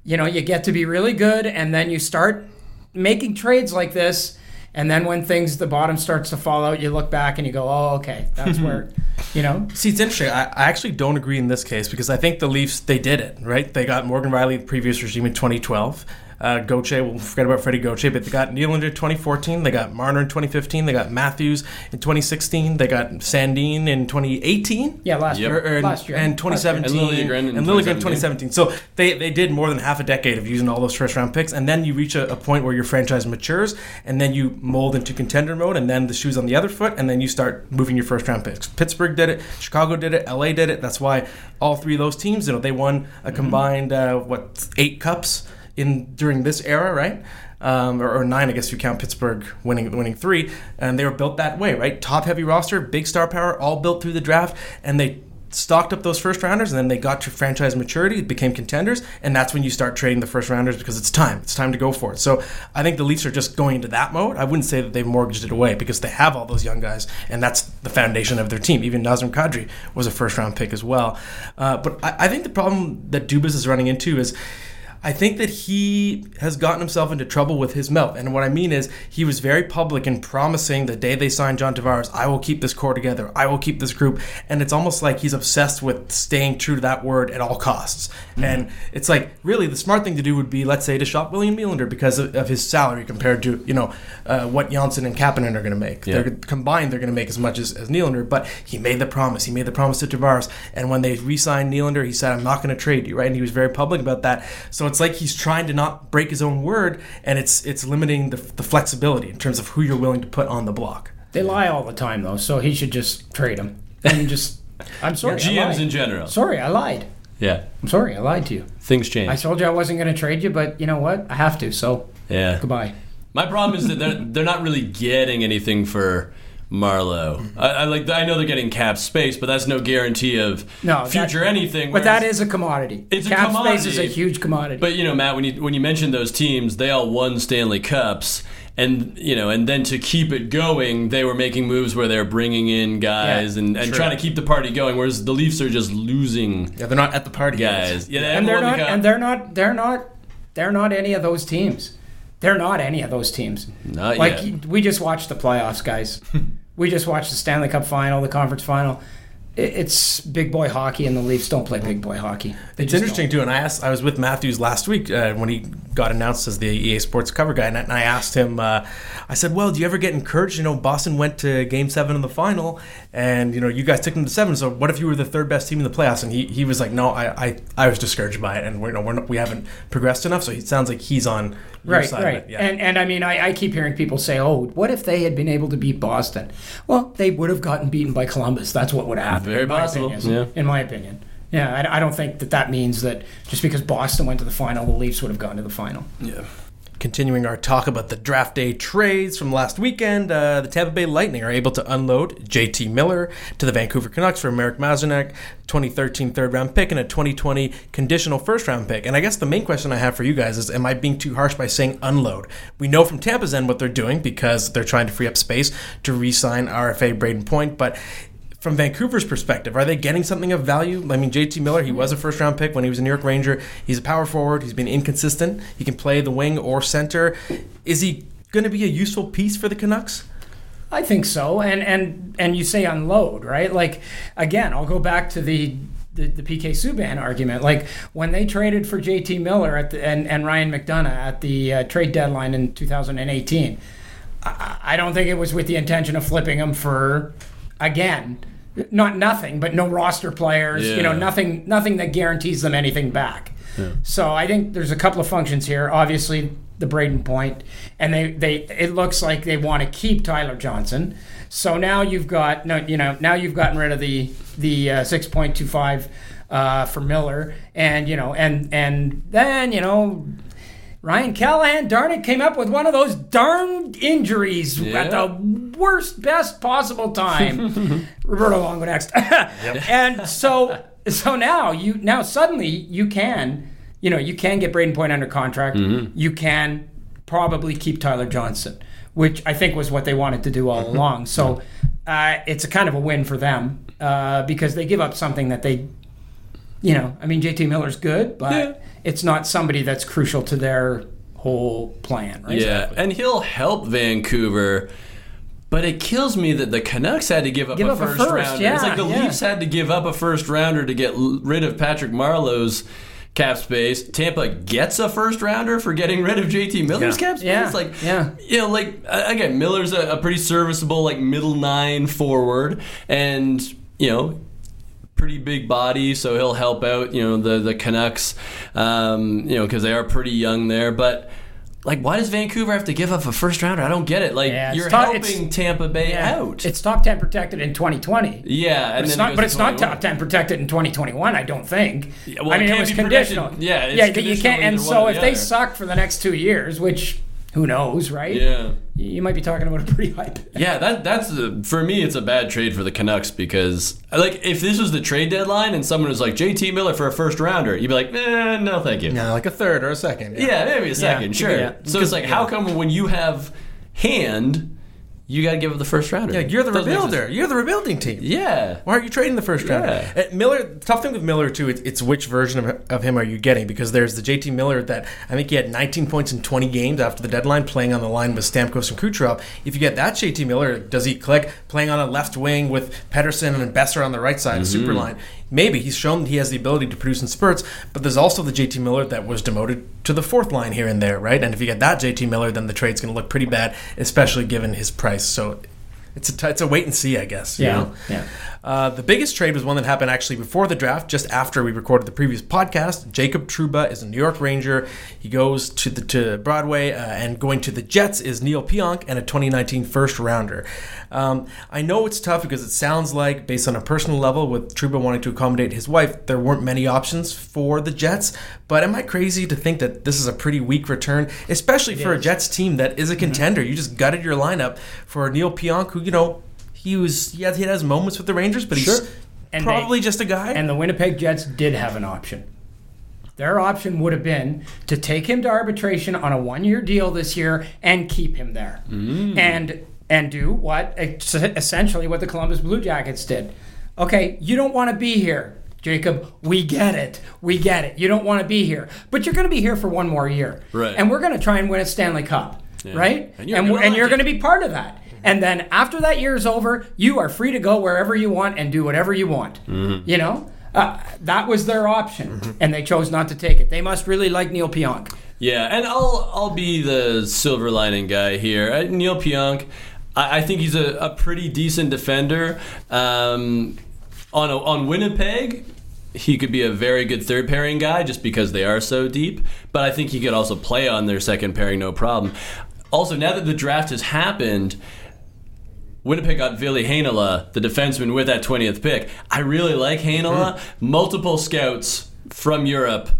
Speaker 4: you know, you get to be really good and then you start making trades like this. And then when things, the bottom starts to fall out, you look back and you go, oh, okay, that's where, *laughs* you know.
Speaker 2: See, it's interesting. I, I actually don't agree in this case because I think the Leafs they did it right. They got Morgan Rielly, the previous regime in 2012. Uh, Gauthier. We'll forget about Freddie Goche, but they got Nylander in 2014. They got Marner in 2015. They got Matthews in 2016. They got Sandin in 2018.
Speaker 4: Yeah, last
Speaker 3: Yep.
Speaker 4: year.
Speaker 2: Or- or
Speaker 4: last year.
Speaker 2: and 2017
Speaker 3: And Liljegren in
Speaker 2: and Liljegren in
Speaker 3: 2017.
Speaker 2: 2017. So they, they did more than half a decade of using all those first round picks, and then you reach a, a point where your franchise matures, and then you mold into contender mode, and then the shoes on the other foot, and then you start moving your first round picks. Pittsburgh did it, Chicago did it, LA did it. That's why all three of those teams, you know, they won a combined uh, what eight cups in during this era, right? Um, or, or nine, I guess if you count Pittsburgh winning winning three, and they were built that way, right? Top heavy roster, big star power, all built through the draft, and they stocked up those first rounders, and then they got to franchise maturity, became contenders, and that's when you start trading the first rounders because it's time. It's time to go for it. So I think the Leafs are just going into that mode. I wouldn't say that they've mortgaged it away because they have all those young guys, and that's the foundation of their team. Even Nazem Kadri was a first round pick as well. Uh, but I, I think the problem that Dubas is running into is. I think that he has gotten himself into trouble with his mouth. And what I mean is, he was very public in promising the day they signed John Tavares, I will keep this core together, I will keep this group. And it's almost like he's obsessed with staying true to that word at all costs. And it's like, really, the smart thing to do would be, let's say, to shop William Nylander because of, of his salary compared to, you know, uh, what Johnsson and Kapanen are going to make.
Speaker 3: Yeah.
Speaker 2: They're combined, they're going to make as much as, as Nylander. But he made the promise. He made the promise to Tavares. And when they re-signed Nylander, he said, "I'm not going to trade you." Right, and he was very public about that. So it's like he's trying to not break his own word, and it's it's limiting the, the flexibility in terms of who you're willing to put on the block.
Speaker 4: They lie all the time, though, so he should just trade him. And just. I'm *laughs* sorry. I
Speaker 3: GMs
Speaker 4: lied.
Speaker 3: in general.
Speaker 4: Sorry, I lied.
Speaker 3: Yeah,
Speaker 4: I'm sorry, I lied to you.
Speaker 3: things change.
Speaker 4: I told you I wasn't going to trade you, but you know what? I have to, so
Speaker 3: yeah.
Speaker 4: goodbye.
Speaker 3: My problem is that they're they're not really getting anything for Marleau. I, I like I know they're getting cap space, but that's no guarantee of
Speaker 4: No, that-
Speaker 3: future anything.
Speaker 4: But that is a commodity.
Speaker 3: It's a
Speaker 4: Cap space is a huge commodity.
Speaker 3: But you know, Matt, when you when you mentioned those teams, they all won Stanley Cups, and you know, and then to keep it going, they were making moves where they're bringing in guys
Speaker 4: Yeah,
Speaker 3: and, and
Speaker 2: sure.
Speaker 3: trying to keep the party going. Whereas the Leafs are just losing
Speaker 2: Yeah, they're not at the party,
Speaker 3: guys. Yeah, they
Speaker 4: and they're not
Speaker 3: cup.
Speaker 4: and they're not they're not they're not any of those teams. They're not any of those teams.
Speaker 3: Not
Speaker 4: like
Speaker 3: yet.
Speaker 4: we just watched the playoffs, guys. *laughs* we just watched the Stanley Cup final, the conference final. It's big boy hockey, and the Leafs don't play big boy hockey. They
Speaker 2: It's interesting too, and I asked. I was with Matthews last week uh, when he got announced as the EA Sports cover guy, and I, and I asked him. Uh, I said, "Well, do you ever get encouraged? You know, Boston went to Game Seven in the final, and you know, you guys took them to seven. So, what if you were the third best team in the playoffs?" And he, he was like, "No, I, I, I was discouraged by it, and we're, you know, we're not, we haven't progressed enough." So, he sounds like he's on your
Speaker 4: Right,
Speaker 2: side
Speaker 4: right.
Speaker 2: Yeah.
Speaker 4: And and I mean, I, I keep hearing people say, "Oh, what if they had been able to beat Boston?" Well, they would have gotten beaten by Columbus. That's what would have happened.
Speaker 3: Very
Speaker 4: in my
Speaker 3: possible,
Speaker 4: opinion.
Speaker 3: yeah.
Speaker 4: In my opinion, yeah, I, I don't think that that means that just because Boston went to the final, the Leafs would have gone to the final.
Speaker 3: yeah.
Speaker 2: Continuing our talk about the draft day trades from last weekend, uh, the Tampa Bay Lightning are able to unload JT Miller to the Vancouver Canucks for Marek Mazanec, 2013 third round pick, and a 2020 conditional first round pick. And I guess the main question I have for you guys is Am I being too harsh by saying unload? We know from Tampa's end what they're doing because they're trying to free up space to re sign RFA Brayden Point, but from Vancouver's perspective, are they getting something of value? I mean, JT Miller, he was a first round pick when he was a New York Ranger. He's a power forward. He's been inconsistent. He can play the wing or center. Is he going to be a useful piece for the Canucks?
Speaker 4: I think so. And and and you say unload, right? Like again, I'll go back to the the, the PK Subban argument. Like when they traded for JT Miller at the, and and Ryan McDonagh at the uh, trade deadline in 2018, I, I don't think it was with the intention of flipping them for again. Not nothing, but no roster players. You know, nothing, nothing that guarantees them anything back. So I think there's a couple of functions here. Obviously, the Brayden point, and they they it looks like they want to keep Tyler Johnson. So now you've got no, you know, now you've gotten rid of the the uh, six point two five uh, for Miller, and you know, and and then you know. Ryan Callahan, darn it, came up with one of those darn injuries at the worst, best possible time. *laughs* Roberto Luongo next. *laughs* and so so now you now suddenly you can you know you can get Brayden Point under contract. You can probably keep Tyler Johnson, which I think was what they wanted to do all along. So uh, it's a kind of a win for them uh, because they give up something that they. You know, I mean, JT Miller's good, but
Speaker 3: Yeah.
Speaker 4: it's not somebody that's crucial to their whole plan, right?
Speaker 3: Yeah, and he'll help Vancouver. But it kills me that the Canucks had to give up
Speaker 4: Give
Speaker 3: a
Speaker 4: up a
Speaker 3: first
Speaker 4: first,
Speaker 3: rounder.
Speaker 4: yeah,
Speaker 3: it's like the
Speaker 4: yeah.
Speaker 3: Leafs had to give up a first rounder to get rid of Patrick Marleau's cap space. Tampa gets a first rounder for getting rid of JT Miller's
Speaker 2: Yeah.
Speaker 3: cap space.
Speaker 4: Yeah, it's
Speaker 3: Like,
Speaker 4: yeah.
Speaker 3: you know, like uh, again, Miller's a, a pretty serviceable like middle nine forward, and you know. Pretty big body, so he'll help out. You know the the Canucks, um, you know because they are pretty young there. But like, why does Vancouver have to give up a first rounder? I don't get it. Like
Speaker 4: Yeah,
Speaker 3: you're
Speaker 4: top-
Speaker 3: helping Tampa Bay
Speaker 4: Yeah.
Speaker 3: out.
Speaker 4: It's top 10 protected in 2020.
Speaker 3: yeah, and
Speaker 4: It's
Speaker 3: then it
Speaker 4: not,
Speaker 3: goes
Speaker 4: but it's not top 10 protected in 2021, I don't think.
Speaker 3: well,
Speaker 4: I mean, it
Speaker 3: can't
Speaker 4: was conditional.
Speaker 3: protected. Yeah, it's
Speaker 4: yeah, that you can't. And so if
Speaker 3: the
Speaker 4: they suck for the next two years, which who knows, right?
Speaker 3: Yeah.
Speaker 4: You might be talking about a pretty high.
Speaker 3: Yeah, that that's a, for me. It's a bad trade for the Canucks because like if this was the trade deadline and someone was like JT Miller for a first rounder, you'd be like, eh, no, thank you.
Speaker 2: Yeah, like a third or a second.
Speaker 3: Yeah, maybe a second,
Speaker 4: Yeah,
Speaker 3: sure.
Speaker 4: yeah.
Speaker 3: So it's like, how come when you have hand, you got to give up the first rounder?
Speaker 2: Yeah, you're the
Speaker 3: Doesn't
Speaker 2: rebuilder. You're the rebuilding team.
Speaker 3: Yeah.
Speaker 2: Why aren't you trading the first rounder?
Speaker 3: Yeah.
Speaker 2: Uh, Miller, the tough thing with Miller too, it's, it's which version of, of him are you getting? Because there's the JT Miller that I think he had 19 points in 20 games after the deadline, playing on the line with Stamkos and Kucherov. If you get that JT Miller, does he click playing on a left wing with Pettersson and Boeser on the right side, a super line? Maybe he's shown that he has the ability to produce in spurts, but there's also the JT Miller that was demoted to the fourth line here and there, right? And if you get that JT Miller, then the trade's going to look pretty bad, especially given his price. So. It's a, t- it's a wait and see, I guess. you
Speaker 4: Yeah,
Speaker 2: know?
Speaker 4: yeah.
Speaker 2: Uh, the biggest trade was one that happened actually before the draft, just after we recorded the previous podcast. Jacob Trouba is a New York Ranger. He goes to the to Broadway, uh, and going to the Jets is Neal Pionk and a 2019 first rounder. Um, I know it's tough because it sounds like, based on a personal level, with Truba wanting to accommodate his wife, there weren't many options for the Jets. But am I crazy to think that this is a pretty weak return, especially for a Jets team that is a contender? You just gutted your lineup for Neal Pionk, who you know he was he had, he has moments with the Rangers, but he's
Speaker 4: Sure. And
Speaker 2: probably
Speaker 4: they-
Speaker 2: just a guy.
Speaker 4: And the Winnipeg Jets did have an option. Their option would have been to take him to arbitration on a one-year deal this year and keep him there, mm. and and do what essentially what the Columbus Blue Jackets did. Okay, you don't want to be here, Jacob. We get it. We get it. You don't want to be here, but you're going to be here for one more year,
Speaker 3: Right.
Speaker 4: And we're going to try and win a Stanley Cup, right?
Speaker 3: And you're
Speaker 4: and,
Speaker 3: gonna
Speaker 4: we're- and you're going to be part of that. And then after that year is over, you are free to go wherever you want and do whatever you want.
Speaker 3: Mm-hmm.
Speaker 4: You know, uh, that was their option, and they chose not to take it. They must really like Neal Pionk.
Speaker 3: Yeah, and I'll I'll be the silver lining guy here. Uh, Neal Pionk, I, I think he's a, a pretty decent defender. Um, on a, on Winnipeg, he could be a very good third pairing guy just because they are so deep. But I think he could also play on their second pairing no problem. Also, now that the draft has happened. Winnipeg got Ville Heinola, the defenseman, with that 20th pick. I really like Heinola. Multiple scouts from Europe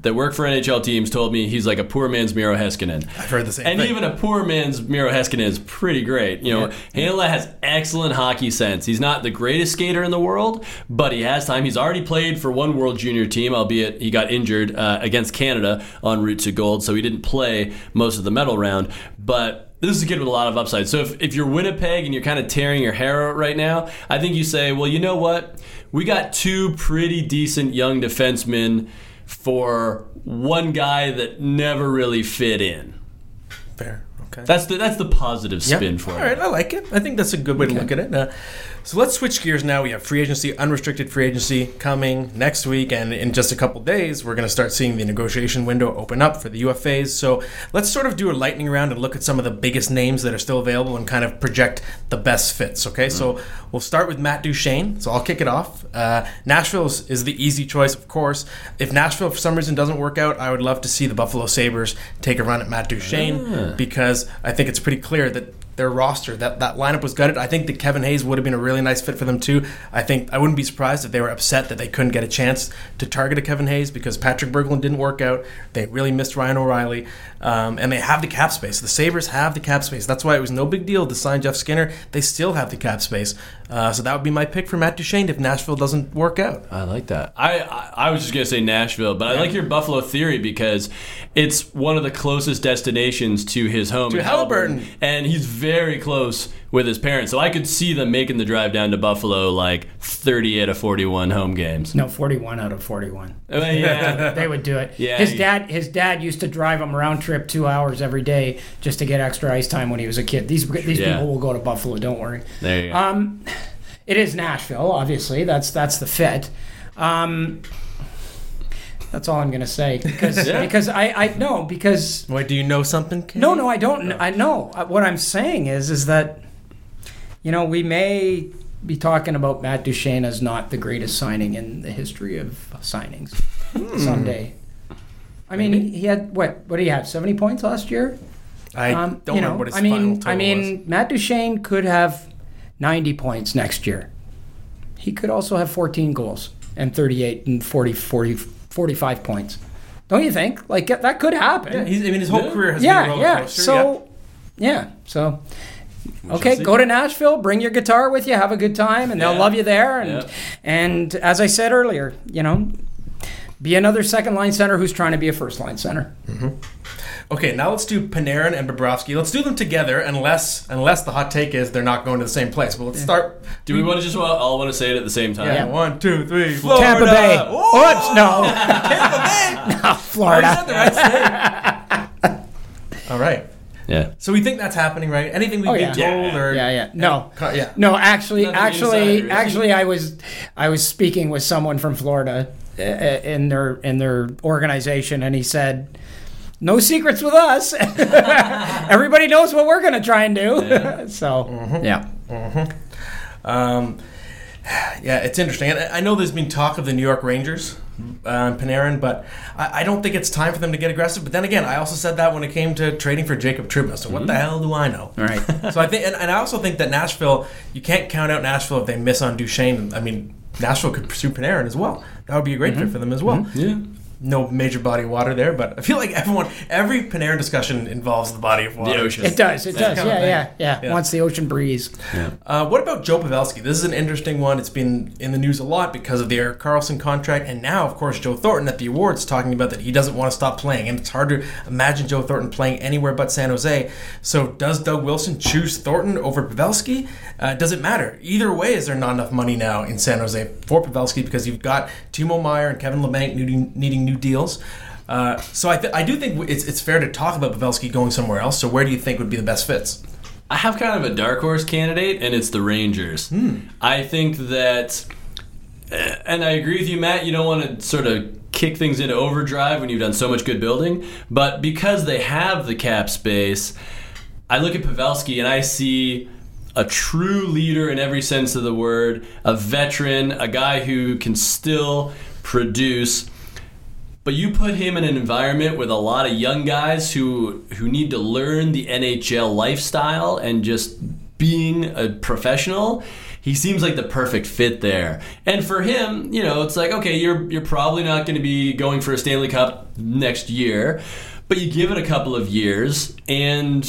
Speaker 3: that work for NHL teams told me he's like a poor man's Miro Heiskanen.
Speaker 2: I've heard the same
Speaker 3: And
Speaker 2: thing.
Speaker 3: even a poor man's Miro Heiskanen is pretty great. You know, Heinola has excellent hockey sense. He's not the greatest skater in the world, but he has time. He's already played for one World Junior team, albeit he got injured uh, against Canada en route to gold, so he didn't play most of the medal round. But this is a kid with a lot of upside. So if, if you're Winnipeg and you're kind of tearing your hair out right now, I think you say, well, you know what? We got two pretty decent young defensemen for one guy that never really fit in.
Speaker 2: Fair. Okay.
Speaker 3: That's the that's the positive
Speaker 2: Yeah.
Speaker 3: spin for
Speaker 2: All
Speaker 3: it.
Speaker 2: right, I like it. I think that's a good way to look at it. Uh, so let's switch gears now. We have free agency, unrestricted free agency coming next week, and in just a couple days, we're going to start seeing the negotiation window open up for the UFAs. So let's sort of do a lightning round and look at some of the biggest names that are still available and kind of project the best fits. Okay, so we'll start with Matt Duchene. So I'll kick it off. Uh, Nashville is, the easy choice, of course. If Nashville for some reason doesn't work out, I would love to see the Buffalo Sabres take a run at Matt Duchene because I think it's pretty clear that their roster, that, that lineup was gutted. I think that Kevin Hayes would have been a really nice fit for them too. I think I wouldn't be surprised if they were upset that they couldn't get a chance to target a Kevin Hayes because Patrick Berglund didn't work out. They really missed Ryan O'Reilly, um, and they have the cap space. The Sabres have the cap space. That's why it was no big deal to sign Jeff Skinner. They still have the cap space, uh, so that would be my pick for Matt Duchene if Nashville doesn't work out.
Speaker 3: I like that. I, I I was just gonna say Nashville, but I like your Buffalo theory because it's one of the closest destinations to his home
Speaker 2: To
Speaker 3: in
Speaker 2: Haliburton.
Speaker 3: and he's very close with his parents. So I could see them making the drive down to Buffalo like thirty out of forty-one home games.
Speaker 4: No, forty-one out of forty-one.
Speaker 3: I yeah, *laughs*
Speaker 4: They would do it.
Speaker 3: Yeah,
Speaker 4: his dad, his dad used to drive him round trip two hours every day just to get extra ice time when he was a kid. These these
Speaker 3: Yeah.
Speaker 4: people will go to Buffalo. Don't worry.
Speaker 3: there you go.
Speaker 4: Um, it is Nashville, obviously. That's that's the fit. Um, That's all I'm gonna say because *laughs*
Speaker 3: Yeah.
Speaker 4: because I I know because
Speaker 2: Wait, do you know something? Kate?
Speaker 4: no no I don't I know Uh, what I'm saying is is that you know we may be talking about Matt Duchene as not the greatest signing in the history of signings someday. I mean, he, he had what? What did he have? Seventy points last year.
Speaker 2: I
Speaker 4: Um,
Speaker 2: don't
Speaker 4: you
Speaker 2: know
Speaker 4: know,
Speaker 2: what his
Speaker 4: I
Speaker 2: final
Speaker 4: mean,
Speaker 2: total
Speaker 4: I mean,
Speaker 2: was.
Speaker 4: Matt Duchene could have 90 points next year. He could also have 14 goals and 38 and 40, 40 45 points. Don't you think? Like that could happen.
Speaker 2: Yeah, he's, I mean, his whole
Speaker 3: Yeah.
Speaker 2: career has
Speaker 4: yeah,
Speaker 2: been a roller coaster.
Speaker 4: yeah.
Speaker 2: coaster.
Speaker 4: So, yeah. So, okay, go to Nashville, bring your guitar with you, have a good time, and they'll love you there. And
Speaker 3: Yeah.
Speaker 4: and as I said earlier, you know, be another second line center who's trying to be a first line center. Mm-hmm.
Speaker 2: Okay, now let's do Panarin and Bobrovsky. Let's do them together, unless unless the hot take is they're not going to the same place. But let's start.
Speaker 3: Do we want to just all, all want to say it at the same time?
Speaker 2: Yeah, one, two, three.
Speaker 4: Tampa
Speaker 2: Florida.
Speaker 4: Bay.
Speaker 2: Oh,
Speaker 4: What? No.
Speaker 2: Tampa Bay. *laughs*
Speaker 4: no,
Speaker 2: Oh, you
Speaker 4: Florida.
Speaker 2: said the right state. *laughs* All right.
Speaker 3: Yeah.
Speaker 2: So we think that's happening, right? Anything we've
Speaker 4: Oh,
Speaker 2: been
Speaker 4: yeah.
Speaker 2: told, or
Speaker 4: Yeah, yeah. No.
Speaker 2: Co- yeah.
Speaker 4: No, actually,
Speaker 3: Nothing
Speaker 4: actually,
Speaker 3: insider.
Speaker 4: actually, I was, I was speaking with someone from Florida uh, in their in their organization, and he said, "No secrets with us. *laughs* Everybody knows what we're going to try and do." *laughs* so,
Speaker 2: Mm-hmm.
Speaker 4: yeah,
Speaker 2: Um, yeah, it's interesting. I I know there's been talk of the New York Rangers, um, Panarin, but I, I don't think it's time for them to get aggressive. But then again, I also said that when it came to trading for Jacob Trouba. So what the mm-hmm. hell do I know?
Speaker 4: all right. *laughs*
Speaker 2: so I think, and, and I also think that Nashville, you can't count out Nashville if they miss on Duchene. I mean, Nashville could pursue Panarin as well. That would be a great fit mm-hmm. for them as well. Mm-hmm.
Speaker 3: Yeah.
Speaker 2: No major body of water there, but I feel like everyone, every Panarin discussion involves the body of water.
Speaker 3: The ocean.
Speaker 4: It does. It does.
Speaker 2: kind of
Speaker 4: Yeah, yeah, yeah,
Speaker 2: Yeah.
Speaker 4: Wants the ocean breeze.
Speaker 2: Uh, what about Joe Pavelski? This is an interesting one. It's been in the news a lot because of the Erik Karlsson contract, and now, of course, Joe Thornton at the awards talking about that he doesn't want to stop playing, and it's hard to imagine Joe Thornton playing anywhere but San Jose. So, does Doug Wilson choose Thornton over Pavelski? Uh, does it matter? Either way, is there not enough money now in San Jose for Pavelski because you've got Timo Meier and Kevin Labanc needing, needing new deals? Uh, so I, th- I do think it's, it's fair to talk about Pavelski going somewhere else. So where do you think would be the best fits?
Speaker 3: I have kind of a dark horse candidate, and it's the Rangers. I think that, uh, and I agree with you, Matt. You don't want to sort of kick things into overdrive when you've done so much good building, but because they have the cap space, I look at Pavelski and I see a true leader in every sense of the word, a veteran, a guy who can still produce. But you put him in an environment with a lot of young guys who who need to learn the NHL lifestyle and just being a professional. He seems like the perfect fit there. And for him, you know, it's like okay, you're you're probably not going to be going for a Stanley Cup next year, but you give it a couple of years and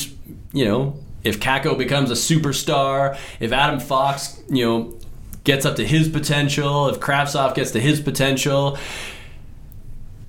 Speaker 3: you know, if Kakko becomes a superstar, if Adam Fox, you know, gets up to his potential, if Kravtsov gets to his potential,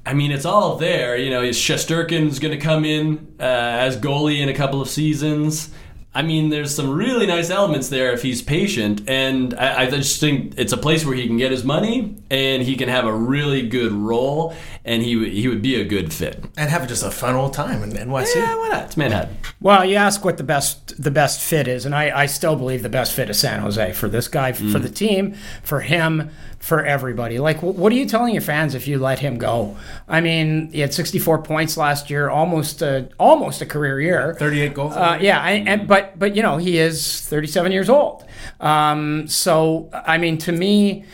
Speaker 3: I mean, it's all there. You know, is Shesterkin's going to come in uh, as goalie in a couple of seasons? I mean, there's some really nice elements there if he's patient, and I, I just think it's a place where he can get his money and he can have a really good role, and he would- he would be a good fit.
Speaker 2: And have just a fun old time in NYC.
Speaker 3: Yeah, why not? It's Manhattan.
Speaker 4: Well, you ask what the best the best fit is, and I, I still believe the best fit is San Jose for this guy, for the team, for him, for everybody. Like, what are you telling your fans if you let him go? I mean, he had 64 points last year, almost a, almost a career year.
Speaker 2: 38 goals.
Speaker 4: Uh, yeah, I, and but but you know he is 37 years old. Um, so I mean, to me,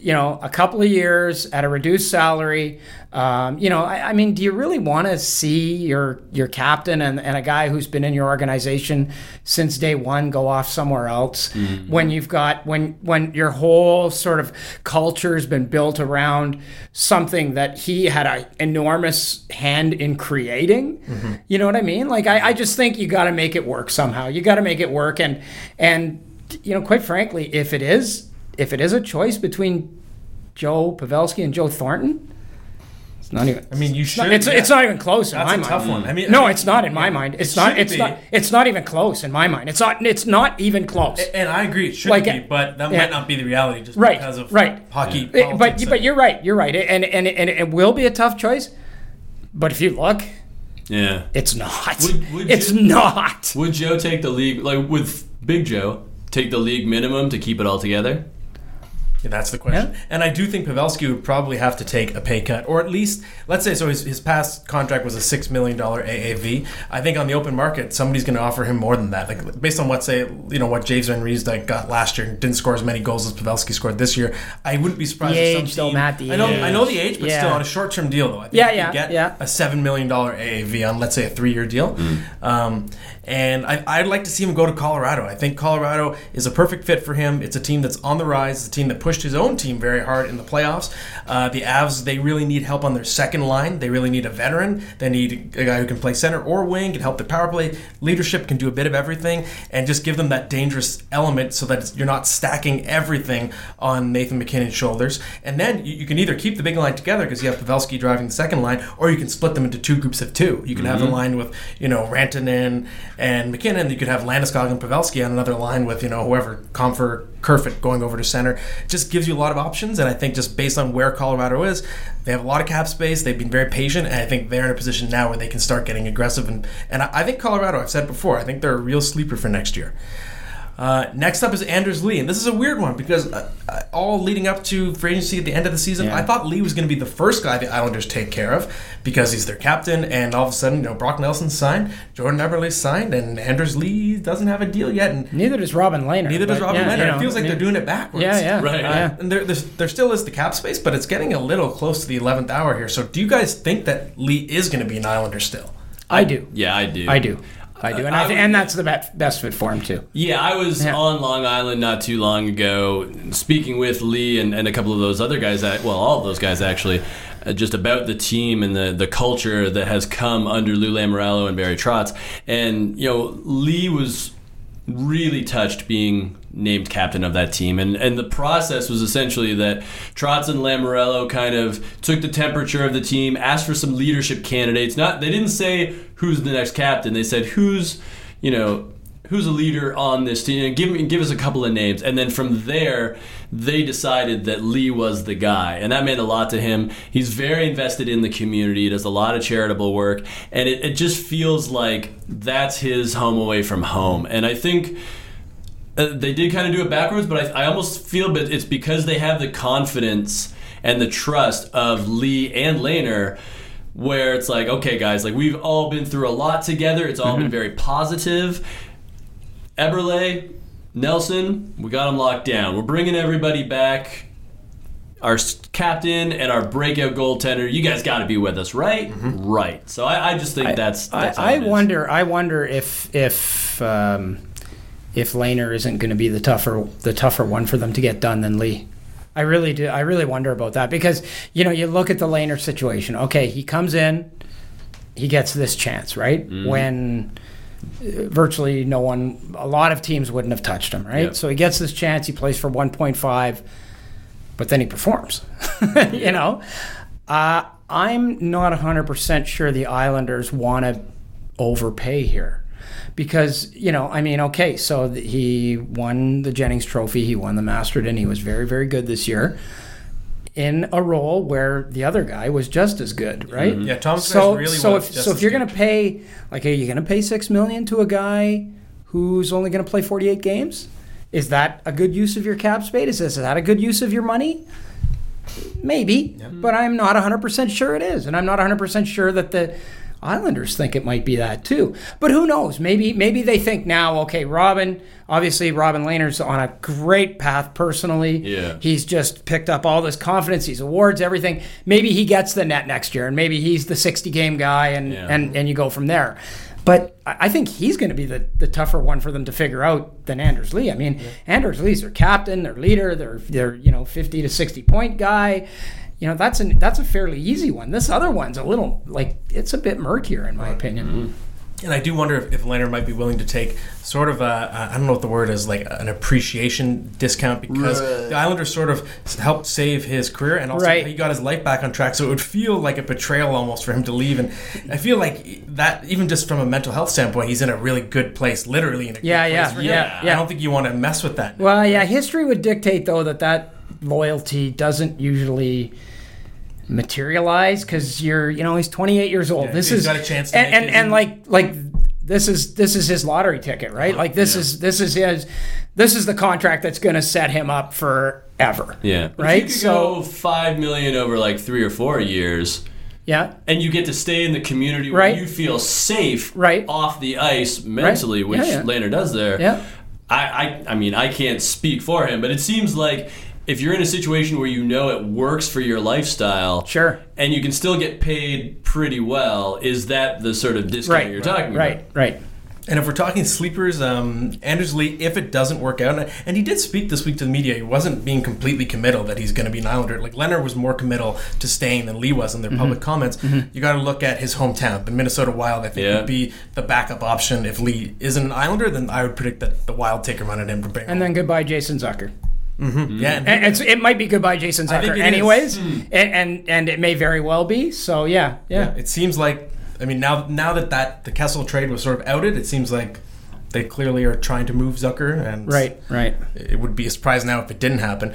Speaker 4: you know, a couple of years at a reduced salary. Um, you know, I, I mean, do you really want to see your your captain and, and a guy who's been in your organization since day one go off somewhere else when you've got when when your whole sort of culture has been built around something that he had an enormous hand in creating? You know what I mean? Like, I, I just think you got to make it work somehow. You got to make it work, and and you know, quite frankly, if it is if it is a choice between Joe Pavelski and Joe Thornton, it's not even.
Speaker 2: I mean, you
Speaker 4: it's not,
Speaker 2: should-
Speaker 4: it's,
Speaker 2: yeah.
Speaker 4: it's not even close in
Speaker 2: That's
Speaker 4: my
Speaker 2: a
Speaker 4: mind.
Speaker 2: tough one. I mean,
Speaker 4: no,
Speaker 2: I mean,
Speaker 4: it's not in my mind. It's not. It's
Speaker 2: be.
Speaker 4: not. It's not even close in my mind. It's not. It's not even close.
Speaker 2: And I agree, it should
Speaker 4: Like,
Speaker 2: be, but that
Speaker 4: yeah.
Speaker 2: might not be the reality just
Speaker 4: Right,
Speaker 2: because of
Speaker 4: right.
Speaker 2: hockey.
Speaker 4: It- but
Speaker 2: politics
Speaker 4: but you're right. You're right. And and and it will be a tough choice. But if you look,
Speaker 3: Yeah.
Speaker 4: it's not.
Speaker 3: Would- would *laughs*
Speaker 4: it's
Speaker 3: you-
Speaker 4: not.
Speaker 3: Would Joe take the league like with Big Joe take the league minimum to keep it all together?
Speaker 2: Yeah, that's the question.
Speaker 4: Yeah.
Speaker 2: And I do think Pavelski would probably have to take a pay cut, or at least, let's say, so his, his past contract was a $6 million AAV. I think on the open market, somebody's going to offer him more than that. Like, based on what, say, you know, what James van Riemsdyk got last year, didn't score as many goals as Pavelski scored this year. I wouldn't be surprised
Speaker 4: The
Speaker 2: if some
Speaker 4: age, though,
Speaker 2: team-
Speaker 4: Matt, the
Speaker 2: I know, I know the age, but
Speaker 4: Yeah.
Speaker 2: still on a short term deal, though. I think
Speaker 4: Yeah,
Speaker 2: you
Speaker 4: yeah,
Speaker 2: get
Speaker 4: yeah.
Speaker 2: a $7 million AAV on, let's say, a three year deal. Um, and I, I'd like to see him go to Colorado. I think Colorado is a perfect fit for him. It's a team that's on the rise. It's a team that pushed his own team very hard in the playoffs. Uh, the Avs, they really need help on their second line. They really need a veteran. They need a guy who can play center or wing, can help the power play. Leadership can do a bit of everything, and just give them that dangerous element so that you're not stacking everything on Nathan MacKinnon's shoulders. And then you, you can either keep the big line together because you have Pavelski driving the second line, or you can split them into two groups of two. You can have
Speaker 3: Mm-hmm.
Speaker 2: a line with you know Rantanen and MacKinnon. You could have Landeskog and Pavelski on another line with you know whoever Compher, Kerfoot going over to center. Just gives you a lot of options, and I think just based on where Colorado is, they have a lot of cap space. They've been very patient, and I think they're in a position now where they can start getting aggressive. And and I, I think Colorado, I've said before, I think they're a real sleeper for next year. Uh, next up is Anders Lee, and this is a weird one because uh, uh, all leading up to free agency at the end of the season,
Speaker 4: Yeah.
Speaker 2: I thought Lee was going to be the first guy the Islanders take care of because he's their captain, and all of a sudden, you know, Brock Nelson signed, Jordan Eberle signed, and Anders Lee doesn't have a deal yet, and
Speaker 4: Neither does Robin Lehner.
Speaker 2: neither does Robin
Speaker 4: yeah,
Speaker 2: Lehner.
Speaker 4: you know,
Speaker 2: it feels like
Speaker 4: I
Speaker 2: they're doing it backwards.
Speaker 4: Yeah, yeah,
Speaker 3: Right.
Speaker 2: Uh,
Speaker 4: yeah.
Speaker 2: and there, there still is the cap space, but it's getting a little close to the 11th hour here. So, do you guys think that Lee is going to be an Islander still?
Speaker 4: I do.
Speaker 3: Yeah, I do.
Speaker 4: I do. I do, and
Speaker 3: I
Speaker 4: I,
Speaker 3: would-
Speaker 4: and that's the best, best fit for him too.
Speaker 3: Yeah, I was
Speaker 4: Yeah.
Speaker 3: on Long Island not too long ago, speaking with Lee and, and a couple of those other guys. That, well, all of those guys actually, uh, just about the team and the the culture that has come under Lou Lamoriello and Barry Trotz. And you know, Lee was really touched being named captain of that team. And and the process was essentially that Trotz and Lamoriello kind of took the temperature of the team, asked for some leadership candidates. Not they didn't say who's the next captain. They said who's, you know, who's a leader on this team. Give give us a couple of names. And then from there they decided that Lee was the guy. And that meant a lot to him. He's very invested in the community, does a lot of charitable work, and it, it just feels like that's his home away from home. And I think uh, they did kind of do it backwards, but I, I almost feel that it's because they have the confidence and the trust of Lee and Lehner where it's like, okay, guys, like we've all been through a lot together. It's all been very positive. Eberle, Nelson, we got them locked down. We're bringing everybody back. Our captain and our breakout goaltender, you guys got to be with us, right? Right. So I, I just think that's. that's
Speaker 4: I, I wonder. I wonder if if um, if Lehner isn't going to be the tougher the tougher one for them to get done than Lee. I really do. I really wonder about that because you know you look at the Lehner situation. Okay, he comes in, he gets this chance, right?
Speaker 3: Mm-hmm.
Speaker 4: When uh, virtually no one, a lot of teams wouldn't have touched him, right?
Speaker 3: Yep.
Speaker 4: So he gets this chance. He plays for 1.5, but then he performs. *laughs* you know, uh, I'm not 100% sure the Islanders want to overpay here. Because, you know, I mean, okay, so he won the Jennings Trophy, he won the Masterton, he was very, very good this year in a role where the other guy was just as good, right?
Speaker 2: Mm-hmm. Yeah, Thomas
Speaker 4: so,
Speaker 2: really
Speaker 4: so
Speaker 2: was
Speaker 4: if,
Speaker 2: just
Speaker 4: so if you're going to pay, like, are you going to pay six million to a guy who's only going to play 48 games? Is that a good use of your cap space? Is, this, is that a good use of your money? Maybe, but I'm not 100% sure it is. And I'm not 100% sure that the Islanders think it might be that too. But who knows? Maybe maybe they think now, okay, Robin, obviously Robin Lehner's on a great path personally.
Speaker 3: Yeah.
Speaker 4: He's just picked up all this confidence, these awards, everything. Maybe he gets the net next year and maybe he's the 60 game guy and,
Speaker 3: Yeah.
Speaker 4: and, and you go from there. But I think he's going to be the, the tougher one for them to figure out than Anders Lee. I mean, Anders Lee's their captain, their leader, their their you know 50 to 60 point guy. You know, that's an that's a fairly easy one. This other one's a little like it's a bit murkier in my opinion. Mm-hmm.
Speaker 2: And I do wonder if, if Lehner might be willing to take sort of a, a, I don't know what the word is, like an appreciation discount because the Islanders sort of helped save his career and also
Speaker 4: Right.
Speaker 2: he got his life back on track. So it would feel like a betrayal almost for him to leave. And I feel like that, even just from a mental health standpoint, he's in a really good place, literally in a
Speaker 4: Yeah,
Speaker 2: good
Speaker 4: yeah,
Speaker 2: place for
Speaker 4: yeah,
Speaker 2: I don't think you want to mess with that.
Speaker 4: Well, yeah, history would dictate though that that loyalty doesn't usually materialize because you're, you know, he's 28 years old.
Speaker 2: Yeah,
Speaker 4: this
Speaker 2: he's
Speaker 4: is
Speaker 2: got a chance to
Speaker 4: and
Speaker 2: make
Speaker 4: and, and like like this is this is his lottery ticket, right? Uh-huh. Like this is this is his this is the contract that's going to set him up forever.
Speaker 3: Yeah.
Speaker 4: Right?
Speaker 3: You could
Speaker 4: So-
Speaker 3: go five million over like three or four years,
Speaker 4: Yeah.
Speaker 3: and you get to stay in the community where
Speaker 4: Right.
Speaker 3: you feel safe
Speaker 4: Right.
Speaker 3: off the ice mentally,
Speaker 4: Yeah,
Speaker 3: which
Speaker 4: yeah.
Speaker 3: Lehner does there.
Speaker 4: Yeah.
Speaker 3: I, I I mean I can't speak for him, but it seems like if you're in a situation where you know it works for your lifestyle,
Speaker 4: Sure.
Speaker 3: and you can still get paid pretty well, is that the sort of discount
Speaker 4: Right.
Speaker 3: you're talking
Speaker 4: Right.
Speaker 3: about?
Speaker 4: Right. Right.
Speaker 2: And if we're talking sleepers, um, Anders Lee, if it doesn't work out, and- and he did speak this week to the media, he wasn't being completely committal that he's going to be an Islander. Like Lehner was more committal to staying than Lee was in their
Speaker 3: Mm-hmm.
Speaker 2: public comments. You got to look at his hometown, the Minnesota Wild. I think
Speaker 3: Yeah.
Speaker 2: would be the backup option if Lee isn't an Islander. Then I would predict that the Wild take him on him to bring.
Speaker 4: And then goodbye, Jason Zucker. Mm-hmm.
Speaker 2: yeah, and
Speaker 4: And it's, it might be goodbye, Jason
Speaker 2: I think
Speaker 4: Zucker, anyways, hmm. and, and and it may very well be. So yeah, yeah.
Speaker 2: it seems like I mean now now that that the Kessel trade was sort of outed, it seems like they clearly are trying to move Zucker and
Speaker 4: Right. Right.
Speaker 2: it would be a surprise now if it didn't happen.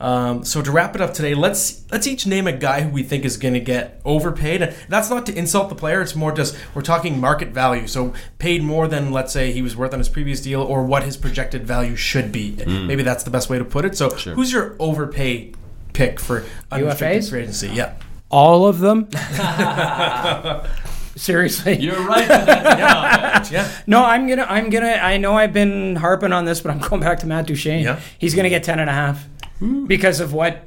Speaker 2: Um, so to wrap it up today, let's let's each name a guy who we think is going to get overpaid. And that's not to insult the player; it's more just we're talking market value. So paid more than let's say he was worth on his previous deal, or what his projected value should be. Maybe that's the best way to put it. So who's your overpay pick for unrestricted
Speaker 4: UFAs?
Speaker 2: free agency? Yeah.
Speaker 4: All of them. *laughs* *laughs* Seriously.
Speaker 3: You're right. That that's *laughs*
Speaker 2: Yeah.
Speaker 4: No, I'm gonna. I'm gonna. I know I've been harping on this, but I'm going back to Matt Duchene.
Speaker 2: Yeah.
Speaker 4: He's gonna get ten and a half hmm. because of what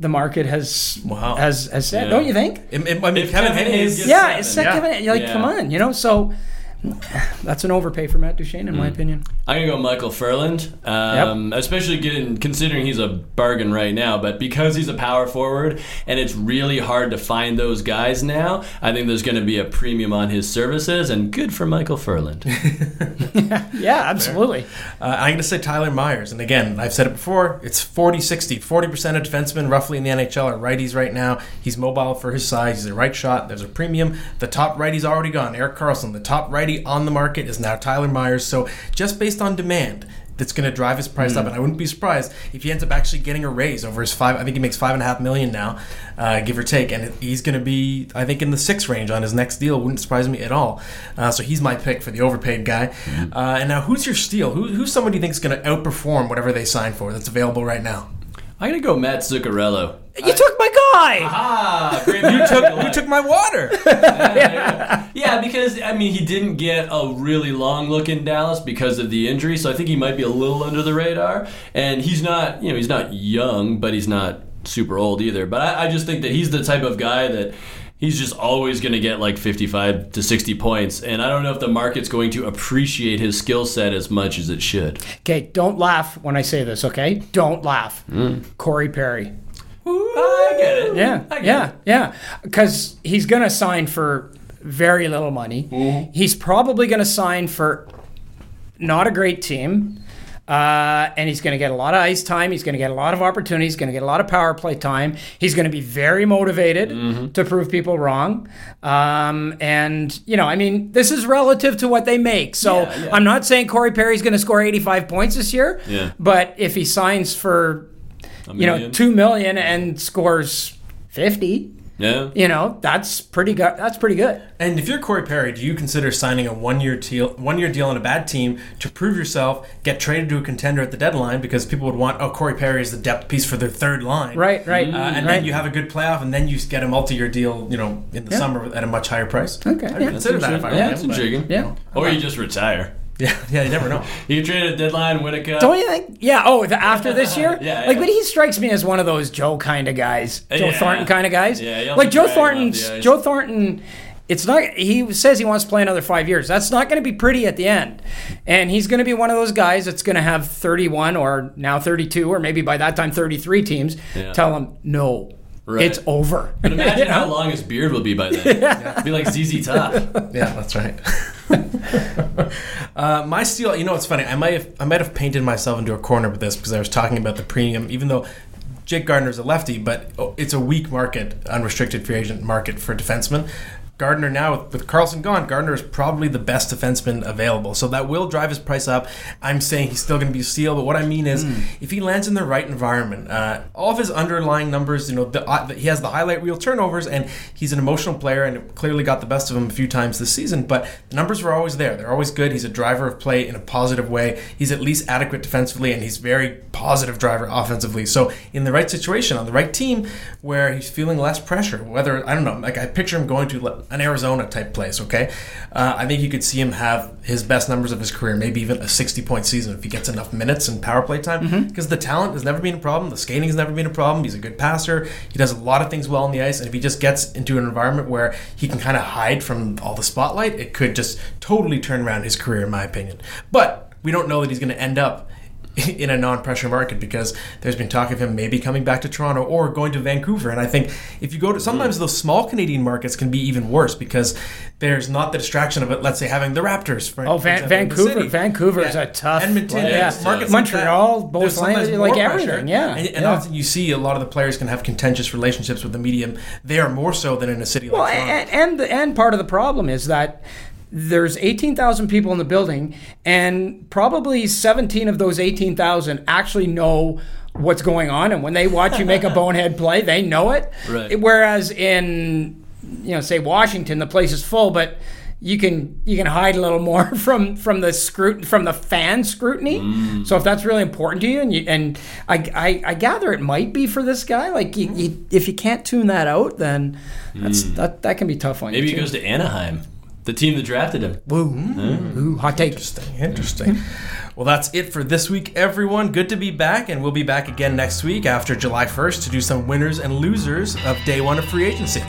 Speaker 4: the market has
Speaker 2: Wow.
Speaker 4: has has said.
Speaker 3: Yeah.
Speaker 4: Don't you think?
Speaker 2: It- it- I mean,
Speaker 3: If
Speaker 2: Kevin
Speaker 3: Kevin
Speaker 2: Hayes.
Speaker 3: Hayes
Speaker 4: yeah,
Speaker 3: seven.
Speaker 4: it's like
Speaker 2: Yeah.
Speaker 4: Kevin- like
Speaker 3: Yeah.
Speaker 4: come on, you know. So that's an overpay for Matt Duchene, in my opinion.
Speaker 3: I'm gonna go Michael Ferland, um, especially getting, considering he's a bargain right now. But because he's a power forward, and it's really hard to find those guys now, I think there's going to be a premium on his services, and good for Michael Ferland. *laughs* *laughs*
Speaker 4: Yeah, absolutely.
Speaker 2: Uh, I'm going to say Tyler Myers. And again, I've said it before, it's 40 60. 40% of defensemen roughly in the NHL are righties right now. He's mobile for his size. He's a right shot. There's a premium. The top righty's already gone. Erik Karlsson, the top righty on the market, is now Tyler Myers. So just based on demand, that's going to drive his price up, and I wouldn't be surprised if he ends up actually getting a raise over his five. I think he makes five and a half million now, uh, give or take, and he's going to be, I think, in the six range on his next deal. Wouldn't surprise me at all. Uh, so he's my pick for the overpaid guy. Uh, and now, who's your steal? Who, who's somebody you think is going to outperform whatever they sign for that's available right now?
Speaker 3: I'm gonna go Matt Zuccarello.
Speaker 4: You took my guy.
Speaker 3: Ah, great.
Speaker 2: You took, you took my water.
Speaker 3: Yeah, because I mean, he didn't get a really long look in Dallas because of the injury, so I think he might be a little under the radar. And he's not, you know, he's not young, but he's not super old either. But I, I just think that he's the type of guy that he's just always going to get like 55 to 60 points. And I don't know if the market's going to appreciate his skill set as much as it should.
Speaker 4: Okay, don't laugh when I say this. Okay, don't laugh. Corey Perry.
Speaker 3: I get it.
Speaker 4: Yeah,
Speaker 3: get
Speaker 4: yeah,
Speaker 3: it.
Speaker 4: yeah. Because he's going to sign for very little money. He's probably going to sign for not a great team. Uh, and he's going to get a lot of ice time. He's going to get a lot of opportunities. He's going to get a lot of power play time. He's going to be very motivated to prove people wrong. Um, and, you know, I mean, this is relative to what they make. So
Speaker 3: Yeah, yeah.
Speaker 4: I'm not saying Corey Perry's going to score 85 points this year.
Speaker 3: Yeah.
Speaker 4: But if he signs for, you know, two million and scores 50,
Speaker 3: Yeah.
Speaker 4: you know, that's pretty good. That's pretty good.
Speaker 2: And if you're Corey Perry, do you consider signing a one-year deal, one-year deal on a bad team to prove yourself, get traded to a contender at the deadline because people would want, oh, Corey Perry is the depth piece for their third line,
Speaker 4: Right, right.
Speaker 2: Uh, and
Speaker 4: right.
Speaker 2: then you have a good playoff, and then you get a multi-year deal, you know, in the
Speaker 4: Yeah.
Speaker 2: summer at a much higher price.
Speaker 4: Okay,
Speaker 2: I'd
Speaker 4: yeah.
Speaker 2: consider that if I were
Speaker 4: Yeah.
Speaker 2: him,
Speaker 3: That's
Speaker 2: but-
Speaker 3: intriguing.
Speaker 4: Yeah.
Speaker 3: Or you just retire. *laughs*
Speaker 2: Yeah, yeah, you never know. *laughs*
Speaker 3: You trade at deadline, win a cup.
Speaker 4: Don't you think? Yeah. Oh, the, after this year? *laughs*
Speaker 3: Yeah,
Speaker 4: Like,
Speaker 3: yeah.
Speaker 4: but he strikes me as one of those Joe kind of guys, Joe
Speaker 3: Yeah.
Speaker 4: Thornton kind of guys.
Speaker 3: Yeah,
Speaker 4: like Joe
Speaker 3: dragging him off
Speaker 4: Thornton's.
Speaker 3: the ice.
Speaker 4: Joe Thornton. It's not. He says he wants to play another five years. That's not going to be pretty at the end, and he's going to be one of those guys that's going to have 31 or now 32 or maybe by that time 33 teams
Speaker 3: Yeah.
Speaker 4: tell him no,
Speaker 3: Right.
Speaker 4: it's over.
Speaker 3: But imagine *laughs*
Speaker 4: You know?
Speaker 3: how long his beard will be by then. *laughs* It'd be like ZZ Top.
Speaker 2: Yeah, that's right. *laughs* uh, my steal. you know, it's funny. I might have, I might have painted myself into a corner with this because I was talking about the premium, even though Jake Gardiner's a lefty, but it's a weak market, unrestricted free agent market for defensemen. Gardiner now with, with Karlsson gone, Gardiner is probably the best defenseman available. So that will drive his price up. I'm saying he's still going to be a steal, but what I mean is
Speaker 4: Hmm.
Speaker 2: if he lands in the right environment, uh, all of his underlying numbers, you know, the, uh, he has the highlight reel turnovers, and he's an emotional player, and clearly got the best of him a few times this season. But the numbers were always there; they're always good. He's a driver of play in a positive way. He's at least adequate defensively, and he's very positive driver offensively. So in the right situation on the right team, where he's feeling less pressure, whether I don't know, like I picture him going to an Arizona type place. Okay, uh, I think you could see him have his best numbers of his career, maybe even a 60 point season if he gets enough minutes and power play time. Because the talent has never been a problem, the skating has never been a problem. He's a good passer. He does a lot of things well on the ice, and if he just gets into an environment where he can kind of hide from all the spotlight, it could just totally turn around his career, in my opinion. But we don't know that he's going to end up *laughs* in a non-pressure market because there's been talk of him maybe coming back to Toronto or going to Vancouver. And I think if you go to sometimes those small Canadian markets can be even worse because there's not the distraction of it. Let's say having the Raptors. For,
Speaker 4: Oh,
Speaker 2: for
Speaker 4: Van-
Speaker 2: example,
Speaker 4: Vancouver. Vancouver is a tough-
Speaker 2: Edmonton,
Speaker 4: yeah.
Speaker 2: yeah, markets
Speaker 3: tough.
Speaker 2: like
Speaker 4: Montreal, both lands, like
Speaker 2: pressure.
Speaker 4: everything, yeah,
Speaker 2: and, and
Speaker 4: yeah.
Speaker 2: often you see a lot of the players can have contentious relationships with the medium. They are more so than in a city like
Speaker 4: Well,
Speaker 2: Toronto.
Speaker 4: and, and and part of the problem is that there's 18,000 people in the building, and probably 17 of those 18,000 actually know what's going on. And when they watch you make a *laughs* bonehead play, they know it.
Speaker 3: Right.
Speaker 4: Whereas in, you know, say Washington, the place is full, but you can you can hide a little more *laughs* from from the scrut from the fan scrutiny. Mm. So if that's really important to you, and you and I, I, I gather it might be for this guy. Like you, you, if you can't tune that out, then that's mm. that that can be tough on
Speaker 3: Maybe
Speaker 4: you.
Speaker 3: Maybe
Speaker 4: he
Speaker 3: goes to Anaheim, the team that drafted him.
Speaker 4: Ooh, hot take.
Speaker 2: Interesting. Interesting. *laughs* Well, that's it for this week, everyone. Good to be back, and we'll be back again next week after July 1st to do some winners and losers of day one of free agency.